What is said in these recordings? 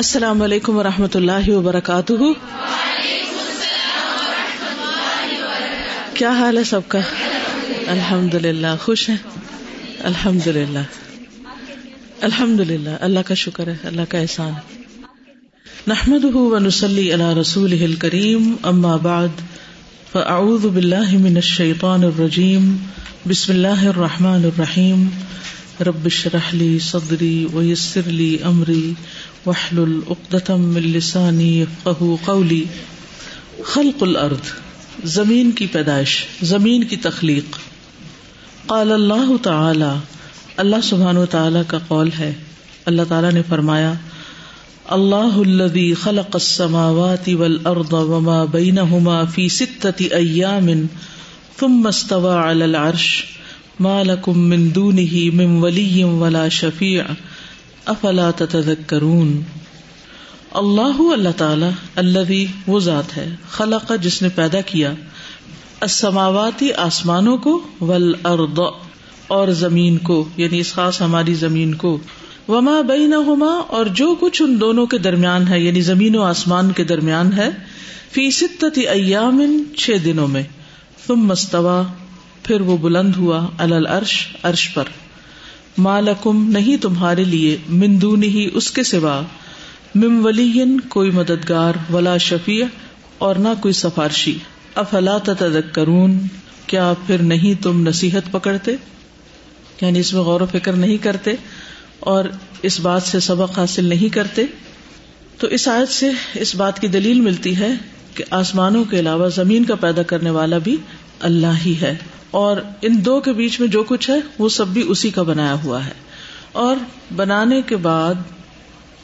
السلام علیکم و رحمۃ اللہ وبرکاتہ۔ کیا حال ہے سب کا؟ الحمد للہ خوش ہیں۔ الحمد للہ الحمد للہ اللہ کا شکر ہے، اللہ کا احسان۔ نحمد ونسلی اللہ رسول کریم اما بعد، فاعوذ باللہ من الشیطان الرجیم، بسم اللہ الرحمٰن الرحیم۔ ربش رحلی صدری ویسر لی امری۔ وحل العقدم السانی قہو قولی. خلق الارض، زمین کی پیدائش، زمین کی تخلیق. قال اللہ تعالی، اللہ سبحان و تعالی کا قول ہے۔ اللہ تعالی نے فرمایا، اللہ الذي خلق السماوات والارض وما بينهما في ستة ايام ثم استوى على العرش، ما لكم من دونه من ولي ولا شفيع افلا تتذکرون؟ اللہ اللہ تعالی اللہ وہ ذات ہے، خلق جس نے پیدا کیا السماواتی آسمانوں کو، والارض اور زمین کو یعنی اس خاص ہماری زمین کو۔ وما بینہما اور جو کچھ ان دونوں کے درمیان ہے یعنی زمین و آسمان کے درمیان ہے، فی ستت ایام چھ دنوں میں۔ ثم مستوا پھر وہ بلند ہوا الرش عرش پر۔ مالکم نہیں تمہارے لیے مندون ہی اس کے سوا۔ مم ولی کوئی مددگار، ولا شفیع اور نہ کوئی سفارشی۔ افلا تذکرون کیا پھر نہیں تم نصیحت پکڑتے؟ یعنی اس میں غور و فکر نہیں کرتے اور اس بات سے سبق حاصل نہیں کرتے۔ تو اس آیت سے اس بات کی دلیل ملتی ہے کہ آسمانوں کے علاوہ زمین کا پیدا کرنے والا بھی اللہ ہی ہے۔ اور ان دو کے بیچ میں جو کچھ ہے، وہ سب بھی اسی کا بنایا ہوا ہے۔ اور بنانے کے بعد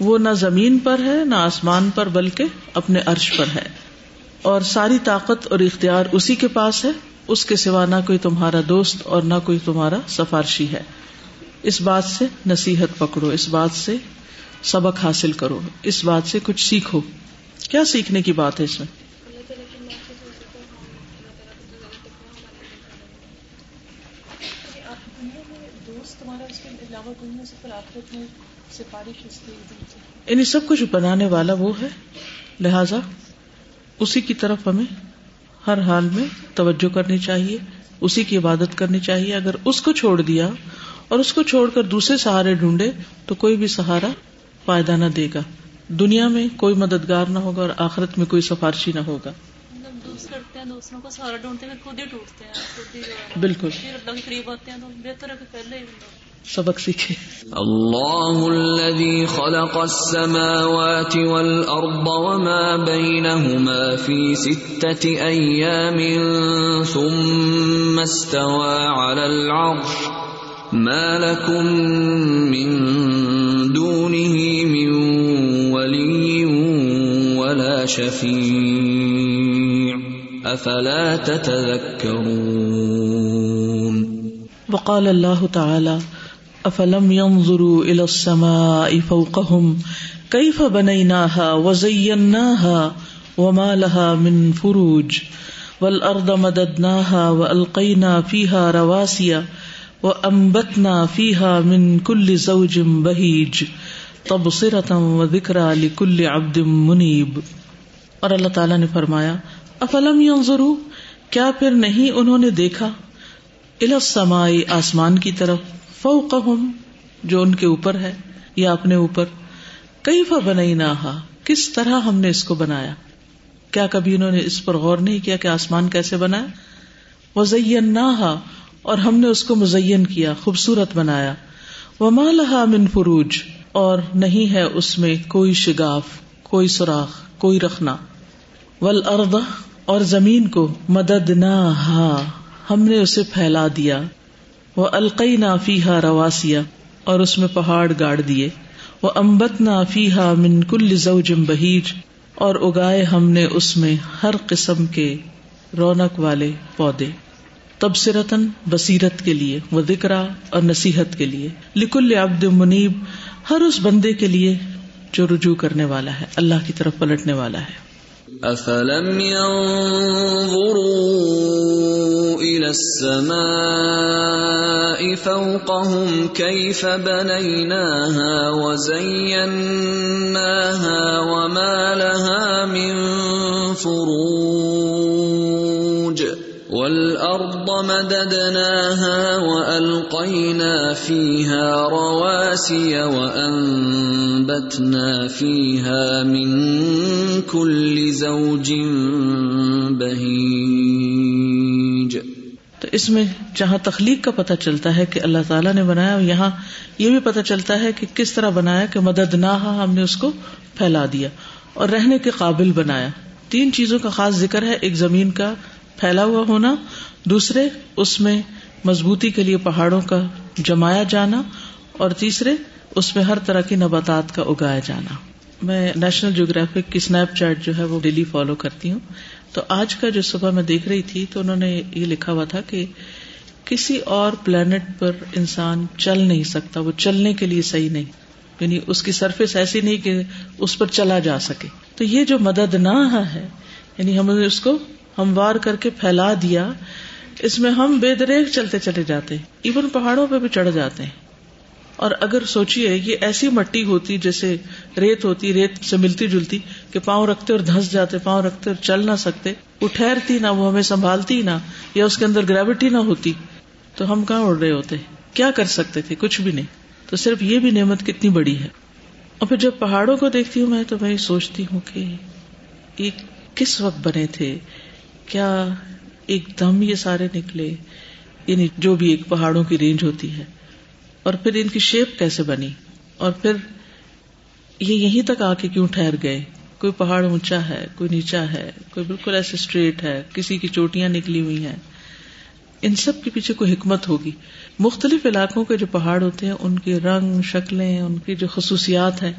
وہ نہ زمین پر ہے، نہ آسمان پر، بلکہ اپنے عرش پر ہے۔ اور ساری طاقت اور اختیار اسی کے پاس ہے۔ اس کے سوا نہ کوئی تمہارا دوست اور نہ کوئی تمہارا سفارشی ہے۔ اس بات سے نصیحت پکڑو، اس بات سے سبق حاصل کرو، اس بات سے کچھ سیکھو۔ کیا سیکھنے کی بات ہے اس میں؟ یعنی سب کچھ بنانے والا وہ ہے۔ لہذا اسی کی طرف ہمیں ہر حال میں توجہ کرنی چاہیے اسی کی عبادت کرنی چاہیے۔ اگر اس کو چھوڑ دیا اور اس کو چھوڑ کر دوسرے سہارے ڈھونڈے تو کوئی بھی سہارا فائدہ نہ دے گا۔ دنیا میں کوئی مددگار نہ ہوگا اور آخرت میں کوئی سفارشی نہ ہوگا۔ دوسروں کو سہارا ڈھونڈتے ہیں خود ہی ٹوٹتے ہیں بالکل۔ سبق سیکھے۔ اللہ الذي خلق السماوات والأرض وما بينهما في ستة أيام ثم استوى على العرش۔ ما لكم من دونه من ولي ولا شفيع أفلا تتذكرون وقال الله تعالى افلم ينظروا الى السماء فوقهم كيف بنيناها وزيناها وما لها من فروج والارض مددناها والقينا فيها رواسي وانبتنا فيها من كل زوج بهيج تبصرة وذكرى لكل عبد منيب اور اللہ تعالیٰ نے فرمایا افلم ينظروا؟ کیا پھر نہیں انہوں نے دیکھا؟ الى السماء آسمان کی طرف۔ فوقہم، جو ان کے اوپر ہے، یا اپنے اوپر کئی فا بنائی نہ کس طرح ہم نے اس کو بنایا؟ کیا کبھی انہوں نے اس پر غور نہیں کیا کہ آسمان کیسے بنایا؟ وزین نہ اور ہم نے اس کو مزین کیا، خوبصورت بنایا۔ وہ مالحا من فروج، اور نہیں ہے اس میں کوئی شگاف، کوئی سوراخ، کوئی رکھنا ول اور زمین کو مدد نہ ہم نے اسے پھیلا دیا۔ وہ القئی نافی ہا رواسیا اور اس میں پہاڑ گاڑ دیے۔ وہ امبت نافی ہا من کل زوجم بہیج اور اگائے ہم نے اس میں ہر قسم کے رونق والے پودے۔ تبصرتن بصیرت کے لیے وہ ذکرا اور نصیحت کے لیے۔ لکل عبد منیب ہر اس بندے کے لیے جو رجوع کرنے والا ہے، اللہ کی طرف پلٹنے والا ہے۔ افلم ينظروا الى السماء فوقهم كيف بنيناها وزيناها وما لها من فروج والأرض مددناها وألقينا فيها رواسي وأنبتنا فيها من كل زوج بهيج. تو اس میں جہاں تخلیق کا پتہ چلتا ہے کہ اللہ تعالیٰ نے بنایا اور یہاں یہ بھی پتہ چلتا ہے کہ کس طرح بنایا کہ مدد نہ ہم نے اس کو پھیلا دیا اور رہنے کے قابل بنایا۔ تین چیزوں کا خاص ذکر ہے، ایک زمین کا پھیلا ہوا ہونا، دوسرے اس میں مضبوطی کے لیے پہاڑوں کا جمایا جانا اور تیسرے اس میں ہر طرح کی نباتات کا اگایا جانا۔ میں نیشنل جیوگرافک کی اسنیپ چیٹ جو ہے وہ ڈیلی فالو کرتی ہوں۔ تو آج کا جو صبح میں دیکھ رہی تھی، تو انہوں نے یہ لکھا ہوا تھا کہ کسی اور پلانٹ پر انسان چل نہیں سکتا، وہ چلنے کے لیے صحیح نہیں۔ یعنی اس کی سرفیس ایسی نہیں کہ اس پر چلا جا سکے۔ تو یہ جو مدد نہ ہے یعنی ہم اس کو ہموار کر کے پھیلا دیا، اس میں ہم بے دریک چلتے چلے جاتے ہیں ایون پہاڑوں پہ بھی چڑھ جاتے۔ ہیں اور اگر سوچیے، یہ ایسی مٹی ہوتی جیسے ریت ہوتی، ریت سے ملتی جلتی کہ پاؤں رکھتے اور دھس جاتے، پاؤں رکھتے اور چل نہ سکتے، وہ ٹھہرتی نہ، وہ ہمیں سنبھالتی نہ، یا اس کے اندر گریوٹی نہ ہوتی، تو ہم کہاں اڑ رہے ہوتے؟ کیا کر سکتے تھے؟ کچھ بھی نہیں۔ تو صرف یہ بھی نعمت کتنی بڑی ہے۔ اور پھر جب پہاڑوں کو دیکھتی ہوں میں، تو میں سوچتی ہوں کہ یہ کس وقت بنے تھے؟ کیا ایک دم یہ سارے نکلے؟ یعنی جو بھی ایک پہاڑوں کی رینج ہوتی ہے۔ اور پھر ان کی شیپ کیسے بنی؟ اور پھر یہ یہیں تک آ کے کیوں ٹھہر گئے؟ کوئی پہاڑ اونچا ہے، کوئی نیچا ہے، کوئی بالکل ایسے اسٹریٹ ہے، کسی کی چوٹیاں نکلی ہوئی ہیں۔ ان سب کے پیچھے کوئی حکمت ہوگی۔ مختلف علاقوں کے جو پہاڑ ہوتے ہیں، ان کے رنگ، شکلیں، ان کی جو خصوصیات ہیں،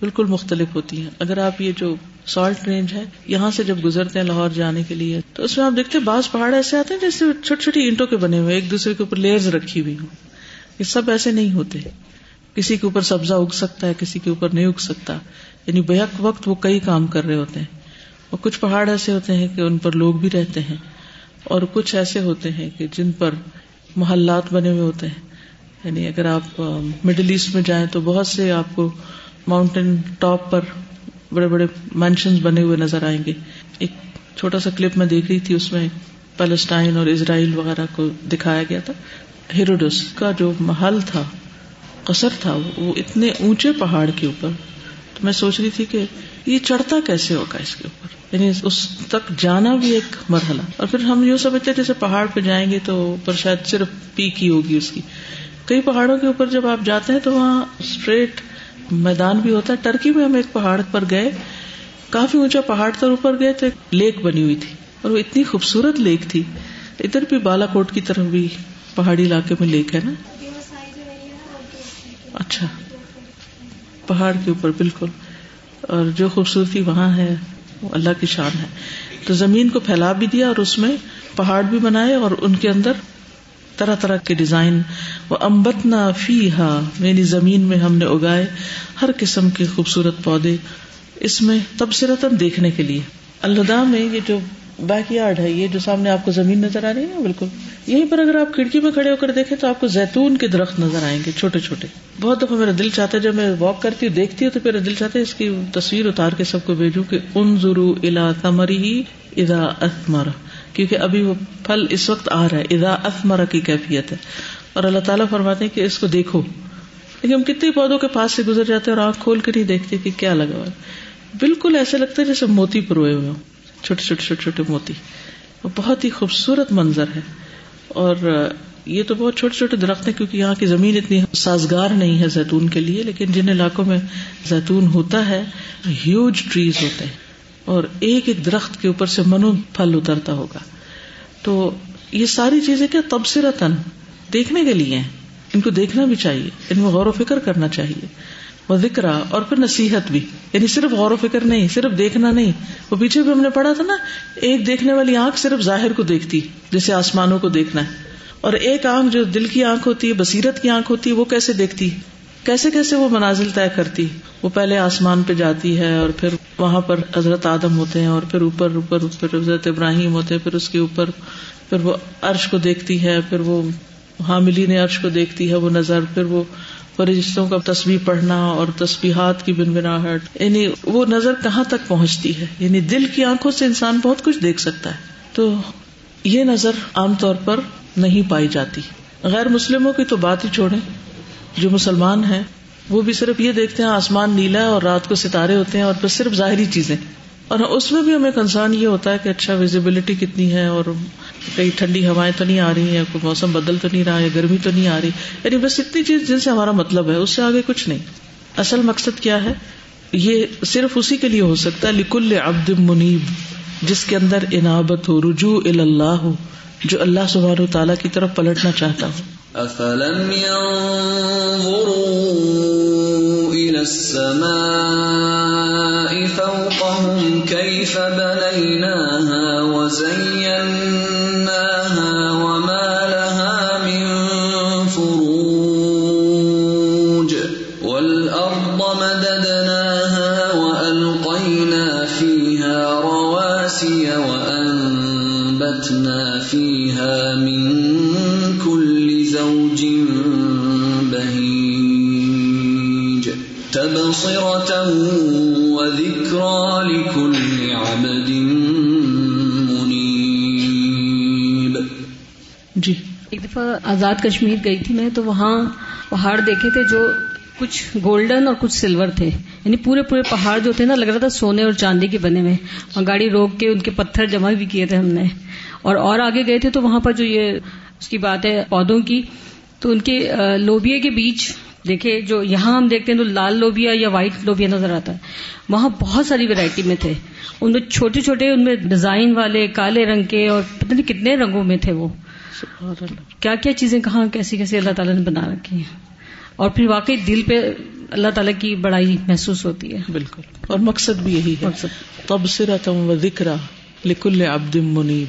بالکل مختلف ہوتی ہیں۔ اگر آپ یہ جو سالٹ رینج ہے، یہاں سے جب گزرتے ہیں لاہور جانے کے لیے، تو اس میں آپ دیکھتے ہیں بعض پہاڑ ایسے آتے ہیں جیسے چھوٹی چھوٹی اینٹوں کے بنے ہوئے، ایک دوسرے کے اوپر لیئرز رکھی ہوئی ہوں۔ یہ سب ایسے نہیں ہوتے۔ کسی کے اوپر سبزہ اگ سکتا ہے، کسی کے اوپر نہیں اگ سکتا۔ یعنی بیک وقت وہ کئی کام کر رہے ہوتے ہیں۔ اور کچھ پہاڑ ایسے ہوتے ہیں کہ ان پر لوگ بھی رہتے ہیں۔ اور کچھ ایسے ہوتے ہیں کہ جن پر محلات بنے ہوئے ہوتے ہیں۔ یعنی اگر آپ مڈل ایسٹ میں جائیں تو بہت سے آپ کو ماؤنٹین ٹاپ پر بڑے بڑے مینشن بنے ہوئے نظر آئیں گے۔ ایک چھوٹا سا کلپ میں دیکھ رہی تھی، اس میں پیلسٹائن اور اسرائیل وغیرہ کو دکھایا گیا تھا۔ ہیروڈس کا جو محل تھا، قصر تھا، وہ اتنے اونچے پہاڑ کے اوپر۔ تو میں سوچ رہی تھی کہ یہ چڑھتا کیسے ہوگا اس کے اوپر؟ یعنی اس تک جانا بھی ایک مرحلہ۔ اور پھر ہم یوں سمجھتے جیسے پہاڑ پہ جائیں گے تو اوپر شاید صرف پیک ہی ہوگی اس کی۔ کئی پہاڑوں کے اوپر جب آپ جاتے ہیں تو وہاں اسٹریٹ میدان بھی ہوتا ہے، ٹرکی میں ہم ایک پہاڑ پر گئے، کافی اونچا پہاڑ تر اوپر گئے تو ایک لیک بنی ہوئی تھی اور وہ اتنی خوبصورت لیک تھی۔ ادھر بھی بالا کوٹ کی طرف بھی پہاڑی علاقے میں لیک ہے نا۔ اچھا پہاڑ کے اوپر، بالکل۔ اور جو خوبصورتی وہاں ہے، وہ اللہ کی شان ہے۔ تو زمین کو پھیلا بھی دیا اور اس میں پہاڑ بھی بنائے اور ان کے اندر طرح طرح کے ڈیزائن وہ امبت نہ فی ہا یعنی زمین میں ہم نے اگائے ہر قسم کے خوبصورت پودے اس میں تبصرتن دیکھنے کے لیے۔ اللہ میں یہ جو بیک یارڈ ہے، یہ جو سامنے آپ کو زمین نظر آ رہی ہے بالکل۔ یہیں پر اگر آپ کھڑکی میں کھڑے ہو کر دیکھیں تو آپ کو زیتون کے درخت نظر آئیں گے، چھوٹے چھوٹے۔ بہت دفعہ میرا دل چاہتا ہے جب میں واک کرتی ہوں، دیکھتی ہوں تو میرا دل چاہتا ہے اس کی تصویر اتار کے سب کو بھیجوں کہ ان ضرو الا تمری ہی ادا اثمر۔ کیونکہ ابھی وہ پھل اس وقت آ رہا ہے ادا اثمر کی کیفیت ہے۔ اور اللہ تعالیٰ فرماتے ہیں کہ اس کو دیکھو۔ لیکن ہم کتنے پودوں کے پاس سے گزر جاتے ہیں اور آنکھ کھول کر ہی دیکھتے کہ کیا لگا ہوا بالکل ایسے لگتا ہے جیسے موتی پروئے ہوئے ہوں۔ چھوٹے چھوٹے چھوٹے چھوٹے موتی۔ وہ بہت ہی خوبصورت منظر ہے۔ اور یہ تو بہت چھوٹے چھوٹے درخت ہیں کیونکہ یہاں کی زمین اتنی سازگار نہیں ہے زیتون کے لیے، لیکن جن علاقوں میں زیتون ہوتا ہے ہیوج ٹریز ہوتے ہیں۔ اور ایک ایک درخت کے اوپر سے منو پھل اترتا ہوگا۔ تو یہ ساری چیزیں کیا تبصرتن دیکھنے کے لیے ہیں؟ ان کو دیکھنا بھی چاہیے یعنی ان میں غور و فکر کرنا چاہیے۔ وہ ذکر اور پھر نصیحت بھی۔ یعنی صرف غور و فکر نہیں، صرف دیکھنا نہیں۔ وہ پیچھے بھی ہم نے پڑھا تھا نا، ایک دیکھنے والی آنکھ صرف ظاہر کو دیکھتی، جیسے آسمانوں کو دیکھنا۔ ہے اور ایک آنکھ جو دل کی آنکھ ہوتی ہے بصیرت کی آنکھ ہوتی ہے وہ کیسے دیکھتی؟ کیسے کیسے وہ منازل طے کرتی؟ وہ پہلے آسمان پہ جاتی ہے اور پھر وہاں پر حضرت آدم ہوتے ہیں اور پھر اوپر اوپر، پھر حضرت ابراہیم ہوتے ہیں، پھر اس کے اوپر، پھر وہ عرش کو دیکھتی ہے، پھر وہ حاملی نے عرش کو دیکھتی ہے، وہ نظر، پھر وہ فرشتوں کا تصویر پڑھنا اور تصویرات کی بن بناہٹ یعنی وہ نظر کہاں تک پہنچتی ہے؟ یعنی دل کی آنکھوں سے انسان بہت کچھ دیکھ سکتا ہے۔ تو یہ نظر عام طور پر نہیں پائی جاتی۔ غیر مسلموں کی تو بات ہی چھوڑیں۔ جو مسلمان ہیں، وہ بھی صرف یہ دیکھتے ہیں آسمان نیلا ہے اور رات کو ستارے ہوتے ہیں اور بس صرف ظاہری چیزیں۔ اور اس میں بھی ہمیں کنسرن یہ ہوتا ہے کہ اچھا ویزیبلٹی کتنی ہے اور کئی ٹھنڈی ہوائیں تو نہیں آ رہی ہیں، کوئی موسم بدل تو نہیں رہا ہے، گرمی تو نہیں آ رہی۔ یعنی بس اتنی چیز جن سے ہمارا مطلب ہے، اس سے آگے کچھ نہیں۔ اصل مقصد کیا ہے؟ یہ صرف اسی کے لیے ہو سکتا ہے لکل عبد منیب جس کے اندر انابت ہو، رجوع اللہ ہو جو اللہ سبحانہ و تعالیٰ کی طرف پلٹنا چاہتا ہو۔ افلم ينظروا الى السماء فوقهم كيف بنيناها وزيناها تبصرة وذكرى لكل عبد منيب. جی ایک دفعہ آزاد کشمیر گئی تھی میں تو وہاں پہاڑ دیکھے تھے جو کچھ گولڈن اور کچھ سلور تھے۔ یعنی پورے پورے پہاڑ جو تھے نا، لگ رہا تھا سونے اور چاندی کے بنے ہوئے۔ وہاں گاڑی روک کے ان کے پتھر جمع بھی کیے تھے ہم نے۔ اور اور آگے گئے تھے تو وہاں پر جو یہ اس کی بات ہے، پودوں کی، تو ان کے لوبیا کے بیچ دیکھے جو یہاں ہم دیکھتے ہیں تو لال لوبیا یا وائٹ لوبیا نظر آتا ہے۔ وہاں بہت ساری ویرائٹی میں تھے۔ ان میں چھوٹے چھوٹے ان میں ڈیزائن والے کالے رنگ کے اور پتہ نہیں کتنے رنگوں میں تھے وہ۔ کیا کیا چیزیں کہاں کیسی کیسی اللہ تعالیٰ نے بنا رکھی ہیں۔ اور پھر واقعی دل پہ اللہ تعالیٰ کی بڑائی محسوس ہوتی ہے۔ بالکل۔ اور مقصد بھی یہی ہے۔ مقصد۔ تب سرتم و ذکر لکل عبد منیب۔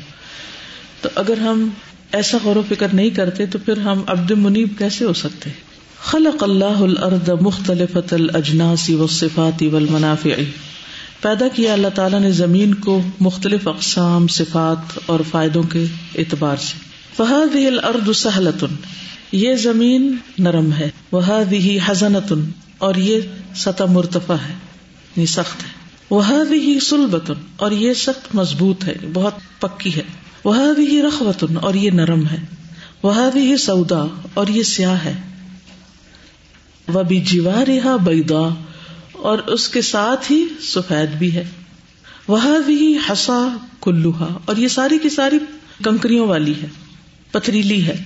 تو اگر ہم ایسا غور و فکر نہیں کرتے تو پھر ہم عبد منیب کیسے ہو سکتے؟ خلق اللہ الارض مختلف الاجناس والصفات والمنافع۔ پیدا کیا اللہ تعالیٰ نے زمین کو مختلف اقسام، صفات اور فائدوں کے اعتبار سے۔ فهذه الارض سهلة۔ یہ زمین نرم ہے۔ وهذه حزنة۔ اور یہ سطح مرتفع ہے۔ یہ سخت ہے۔ وهذه صلبة اور یہ سخت مضبوط ہے۔ بہت پکی ہے۔ وهذه رخوة۔ اور یہ نرم ہے۔ وهذه سودا اور یہ سیاہ ہے۔ وبجوارها بيضاء اور اس کے ساتھ ہی سفید بھی ہے۔ وہ بھی ہسا کلوہا اور یہ ساری کی ساری کنکریوں والی ہے، پتھریلی ہے۔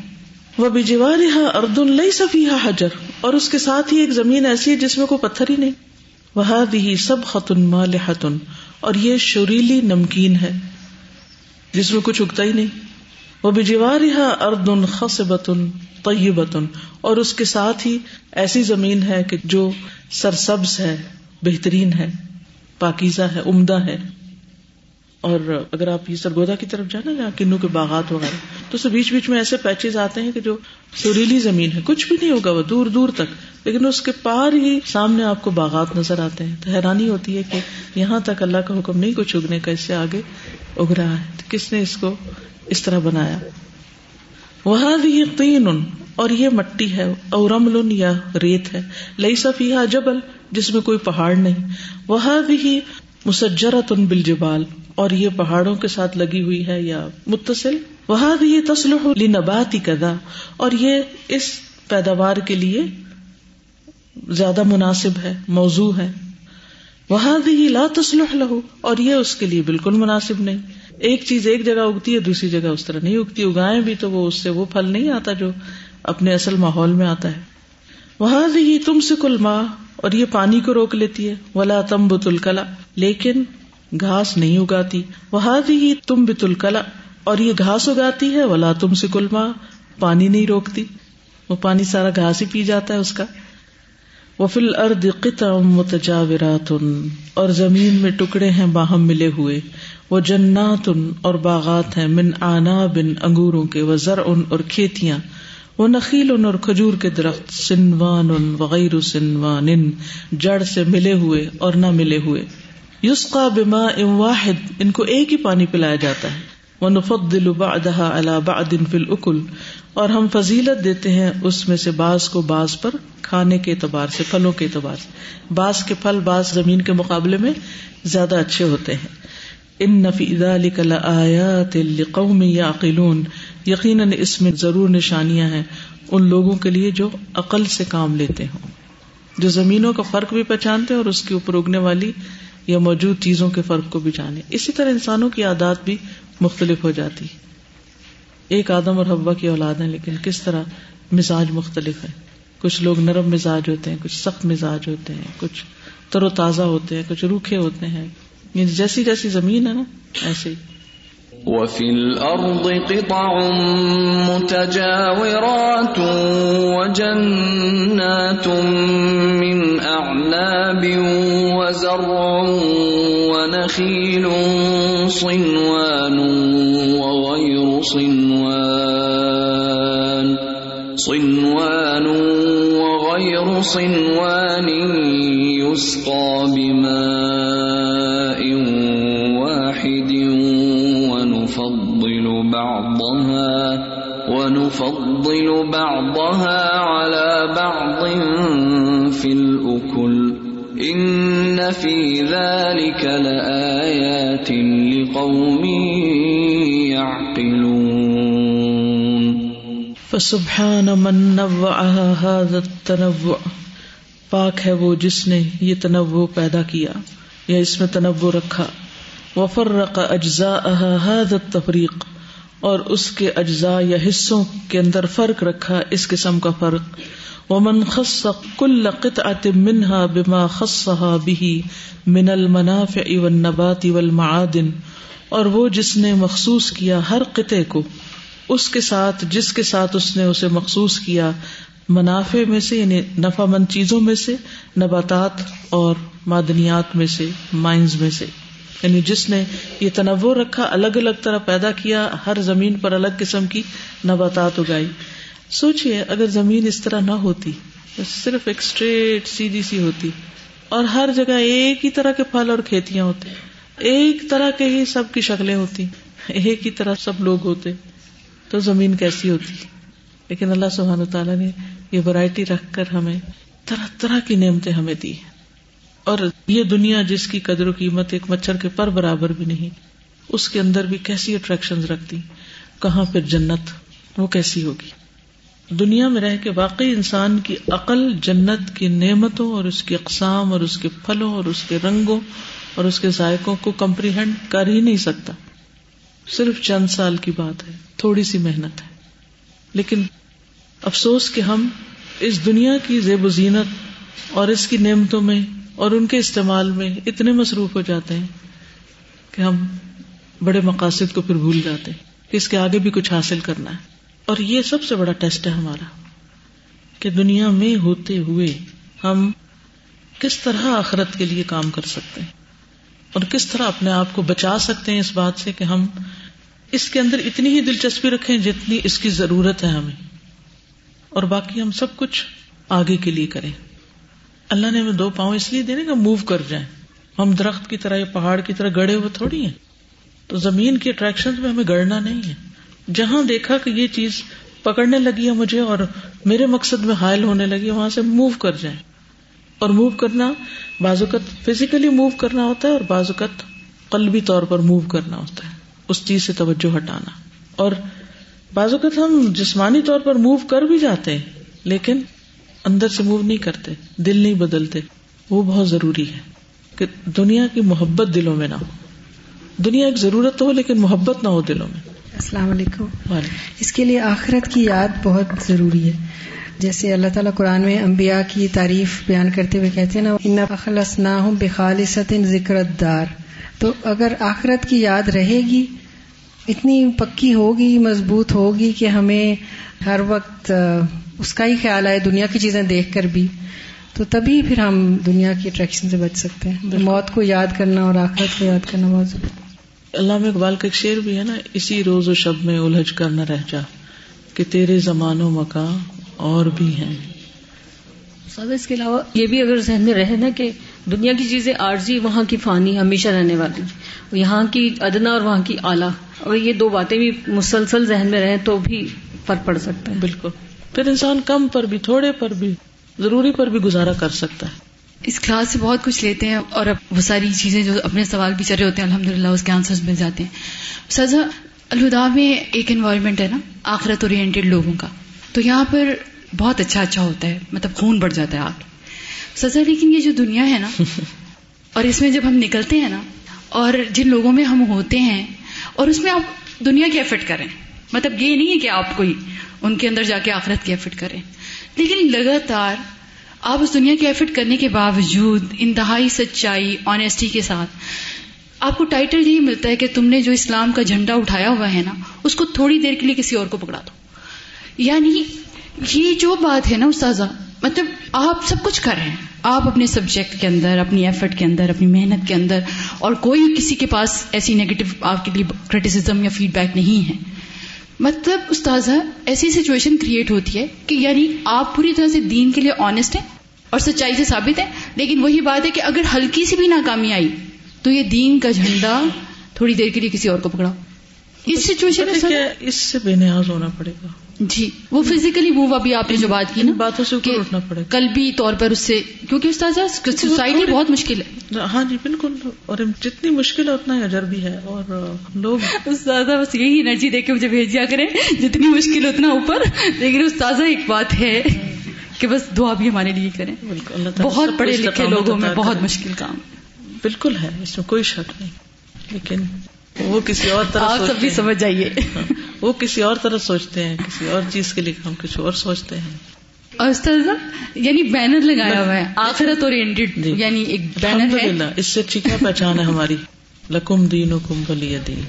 وہ بجوار اردن لئی سفیہ حجر اور اس کے ساتھ ہی ایک زمین ایسی ہے جس میں کوئی پتھر ہی نہیں۔ وہ بھی سب خطن مال اور یہ شریلی نمکین ہے، جس میں کچھ اگتا ہی نہیں۔ وہ بجوار اردن خصبتن طیبتن، اور اس کے ساتھ ہی ایسی زمین ہے کہ جو سرسبز ہے، بہترین ہے، پاکیزہ ہے، عمدہ ہے۔ اور اگر آپ یہ سرگودا کی طرف جانا جہاں کنو کے باغات وغیرہ، تو اس بیچ بیچ میں ایسے پیچز آتے ہیں کہ جو سریلی زمین ہے۔ کچھ بھی نہیں ہوگا، وہ دور دور تک۔ لیکن اس کے پار ہی سامنے آپ کو باغات نظر آتے ہیں۔ تو حیرانی ہوتی ہے کہ یہاں تک اللہ کا حکم نہیں، کچھ اگنے کا اس سے آگے اگ رہا ہے۔ تو کس نے اس کو اس طرح بنایا؟ وہ بھی تین اور یہ مٹی ہے اور رمل، یا ریت ہے۔ لئی سفیہ جبل، جس میں کوئی پہاڑ نہیں۔ وہ بھی مسجرت ان بل اور یہ پہاڑوں کے ساتھ لگی ہوئی ہے، یا متصل۔ وہ بھی یہ تسلح نباتی کدا اور یہ اس پیداوار کے لیے زیادہ مناسب ہے موضوع ہے وہ بھی لا تسلح لہو اور یہ اس کے لیے بالکل مناسب نہیں۔ ایک چیز ایک جگہ اگتی ہے، دوسری جگہ اس طرح نہیں اگتی اگائے بھی تو وہ اس سے وہ پھل نہیں آتا جو اپنے اصل ماحول میں آتا ہے۔ وہاں بھی تم سے کل ماں اور یہ پانی کو روک لیتی ہے۔ ولا تم بت الکلا لیکن گھاس نہیں اگاتی۔ وہاں بھی تم بت الکلا اور یہ گھاس اگاتی ہے۔ ولا تم سے کل ماں پانی نہیں روکتی۔ وہ پانی سارا گھاس ہی پی جاتا ہے اس کا۔ وہ فل ارد قطم متجاورات، اور زمین میں ٹکڑے ہیں باہم ملے ہوئے۔ وہ جنات ان اور باغات ہیں، من آنا بن انگوروں کے وہ زر ان اور کھیتیاں۔ وہ نخیل ان اور کھجور کے درخت سنوان ان وغیرہ سنوان ان جڑ سے ملے ہوئے اور نہ ملے ہوئے۔ یسقا بما ام واحد، ان کو ایک ہی پانی پلایا جاتا ہے۔ وہ نفت دل بعدها على بعد في الاكل اور ہم فضیلت دیتے ہیں اس میں سے بعض کو بعض پر، کھانے کے اعتبار سے، پھلوں کے اعتبار سے۔ بعض کے پھل بعض زمین کے مقابلے میں زیادہ اچھے ہوتے ہیں۔ ان نفی ذلك لآیات لقوم یعقلون یقیناً اس میں ضرور نشانیاں ہیں ان لوگوں کے لیے جو عقل سے کام لیتے ہوں۔ جو زمینوں کا فرق بھی پہچانتے اور اس کے اوپر اگنے والی یا موجود چیزوں کے فرق کو بھی جانے۔ اسی طرح انسانوں کی عادات بھی مختلف ہو جاتی ایک آدم اور حوا کی اولاد ہیں، لیکن کس طرح مزاج مختلف ہے؟ کچھ لوگ نرم مزاج ہوتے ہیں، کچھ سخت مزاج ہوتے ہیں، کچھ تر و تازہ ہوتے ہیں، کچھ روکھے ہوتے ہیں یعنی جیسی جیسی زمین ہے نا ایسے ہی وفي الأرض قطع متجاورات وجنات من أعناب وزرع ونخيل، صنوان وغير صنوان صنوان وغير صنوان يسقى بماء. ونفضل بعضها على بعض في الأكل. إن في ذلك لآيات لقوم يعقلون. فسبحان من نوعها هذا التنوع. پاک ہے وہ جس نے یہ تنوع پیدا کیا، یا اس میں تنوع رکھا. وفرق اجزاءها هذا التفریق. اور اس کے اجزاء یا حصوں کے اندر فرق رکھا اس قسم کا فرق۔ ومن خص كل قطعة منها بما خصها به من المنافع والنبات والمعادن اور وہ جس نے مخصوص کیا ہر قطعے کو، اس کے ساتھ، جس کے ساتھ اس نے اسے مخصوص کیا، منافع میں سے یعنی نفع مند چیزوں میں سے، نباتات اور معدنیات میں سے، مائنز میں سے۔ یعنی جس نے یہ تنوع رکھا، الگ الگ طرح پیدا کیا، ہر زمین پر الگ قسم کی نباتات اگائی۔ سوچئے، اگر زمین اس طرح نہ ہوتی، صرف ایک اسٹریٹ سیدھی سی ہوتی، اور ہر جگہ ایک ہی طرح کے پھل اور کھیتیاں ہوتی، ایک طرح کے ہی سب کی شکلیں ہوتی، ایک ہی طرح سب لوگ ہوتے، تو زمین کیسی ہوتی؟ لیکن اللہ سبحانہ تعالیٰ نے یہ ورائٹی رکھ کر ہمیں، طرح طرح کی نعمتیں ہمیں دی۔ اور یہ دنیا جس کی قدر و قیمت ایک مچھر کے پر برابر بھی نہیں، اس کے اندر بھی کیسی اٹریکشن رکھتی، کہاں پھر جنت، وہ کیسی ہوگی؟ دنیا میں رہ کے واقعی انسان کی عقل جنت کی نعمتوں اور اس کی اقسام اور اس کے پھلوں اور اس کے رنگوں اور اس کے ذائقوں کو کمپریہینڈ کر ہی نہیں سکتا۔ صرف چند سال کی بات ہے، تھوڑی سی محنت ہے۔ لیکن افسوس کہ ہم اس دنیا کی زیب و زینت اور اس کی نعمتوں میں اور ان کے استعمال میں اتنے مصروف ہو جاتے ہیں کہ ہم بڑے مقاصد کو پھر بھول جاتے ہیں کہ اس کے آگے بھی کچھ حاصل کرنا ہے۔ اور یہ سب سے بڑا ٹیسٹ ہے ہمارا کہ دنیا میں ہوتے ہوئے ہم کس طرح آخرت کے لیے کام کر سکتے ہیں اور کس طرح اپنے آپ کو بچا سکتے ہیں اس بات سے کہ ہم اس کے اندر اتنی ہی دلچسپی رکھیں جتنی اس کی ضرورت ہے ہمیں۔ اور باقی ہم سب کچھ آگے کے لیے کریں۔ اللہ نے ہمیں دو پاؤں اس لیے دینے کا موو کر جائیں ہم درخت کی طرح یا پہاڑ کی طرح گڑے ہوئے تھوڑی ہیں۔ تو زمین کی اٹریکشن میں ہمیں گڑنا نہیں ہے۔ جہاں دیکھا کہ یہ چیز پکڑنے لگی ہے مجھے اور میرے مقصد میں حائل ہونے لگی وہاں سے موو کر جائیں اور موو کرنا، بعض اوقات فزیکلی موو کرنا ہوتا ہے اور بعض اوقات قلبی طور پر موو کرنا ہوتا ہے۔ اس چیز سے توجہ ہٹانا۔ اور بعض اوقات ہم جسمانی طور پر موو کر بھی جاتے ہیں، لیکن اندر سے موو نہیں کرتے دل نہیں بدلتے۔ وہ بہت ضروری ہے کہ دنیا کی محبت دلوں میں نہ ہو۔ دنیا ایک ضرورت تو ہو لیکن محبت نہ ہو دلوں میں۔ السلام علیکم۔ اس کے لیے آخرت کی یاد بہت ضروری ہے۔ جیسے اللہ تعالیٰ قرآن میں انبیاء کی تعریف بیان کرتے ہوئے کہتے ہیں نا ان اخلص نہ ہوں بخالصت ذکر دار تو اگر آخرت کی یاد رہے گی اتنی پکی ہوگی مضبوط ہوگی کہ ہمیں ہر وقت اس کا ہی خیال آئے دنیا کی چیزیں دیکھ کر بھی تو تبھی پھر ہم دنیا کی اٹریکشن سے بچ سکتے ہیں۔ موت کو یاد کرنا اور آخرت کو یاد کرنا بہت ضروری۔ علامہ اقبال کا ایک شعر بھی ہے نا اسی روز و شب میں الجھ کر نہ رہ جا کہ تیرے زمان و مکان اور بھی ہیں۔ اس کے علاوہ یہ بھی اگر ذہن میں رہے نا کہ دنیا کی چیزیں عارضی وہاں کی فانی ہمیشہ رہنے والی یہاں کی ادنا اور وہاں کی اعلیٰ۔ اور یہ دو باتیں بھی مسلسل ذہن میں رہیں تو بھی فرق پڑ سکتا ہے۔ بالکل۔ پھر انسان کم پر بھی تھوڑے پر بھی ضروری پر بھی گزارا کر سکتا ہے۔ اس کلاس سے بہت کچھ لیتے ہیں اور اب وہ ساری چیزیں جو اپنے سوال بھی چلے ہوتے ہیں الحمد للہ اس کے آنسر مل جاتے ہیں۔ سزا الہدا میں ایک انوائرمنٹ ہے نا آخرت اورینٹیڈ لوگوں کا۔ تو یہاں پر بہت اچھا اچھا ہوتا ہے مطلب خون بڑھ جاتا ہے آپ سزا لیکن یہ جو دنیا ہے نا اور اس میں جب ہم نکلتے ہیں نا اور جن لوگوں میں ہم ہوتے ہیں اور اس میں آپ دنیا کی ایفٹ کریں۔ مطلب یہ نہیں ہے کہ آپ کوئی ان کے اندر جا کے آخرت کی ایفٹ کریں۔ لیکن لگاتار آپ اس دنیا کی ایفٹ کرنے کے باوجود انتہائی سچائی آنےسٹی کے ساتھ آپ کو ٹائٹل یہی ملتا ہے کہ تم نے جو اسلام کا جھنڈا اٹھایا ہوا ہے نا، اس کو تھوڑی دیر کے لیے کسی اور کو پکڑا دو۔ یعنی یہ جو بات ہے نا استاذہ مطلب آپ سب کچھ کر رہے ہیں۔ آپ اپنے سبجیکٹ کے اندر، اپنی ایفرٹ کے اندر، اپنی محنت کے اندر، اور کوئی کسی کے پاس ایسی نیگیٹو آپ کے لیے کریٹیسم یا فیڈ بیک نہیں ہے۔ مطلب استاذہ ایسی سچویشن کریٹ ہوتی ہے کہ یعنی آپ پوری طرح سے دین کے لیے آنےسٹ ہیں اور سچائی سے ثابت ہے لیکن وہی بات ہے کہ اگر ہلکی سی بھی ناکامی آئی تو یہ دین کا جھنڈا تھوڑی دیر کے لیے کسی اور کو پکڑاؤ اس سچویشن میں اس سے بے نیاز ہونا پڑے گا۔ جی وہ فزیکلی موو ابھی آپ نے جو بات کی نا باتوں سے اٹھنا پڑے قلبی طور پر اس سے کیونکہ استاد سوسائٹی بہت مشکل ہے۔ ہاں جی بالکل۔ اور جتنی مشکل ہے اتنا اجر بھی ہے۔ اور لوگ استاذہ بس یہی انرجی دے کے مجھے بھیج دیا کریں۔ جتنی مشکل اتنا اوپر۔ لیکن استاذہ ایک بات ہے کہ بس دعا بھی ہمارے لیے کریں۔ بہت پڑھے لکھے لوگوں میں بہت مشکل کام۔ بالکل ہے اس میں کوئی شک نہیں۔ لیکن وہ کسی اور طرح آپ سب بھی سمجھ جائیے۔ وہ کسی اور طرح سوچتے ہیں کسی اور چیز کے لیے ہم کچھ اور سوچتے ہیں۔ اور یعنی بینر لگایا ہوا ہے آخرت جی۔ یعنی ایک بینر ہے۔ اس سے اچھی کیا پہچان ہے ہماری۔ لکم دین کم بلی دین۔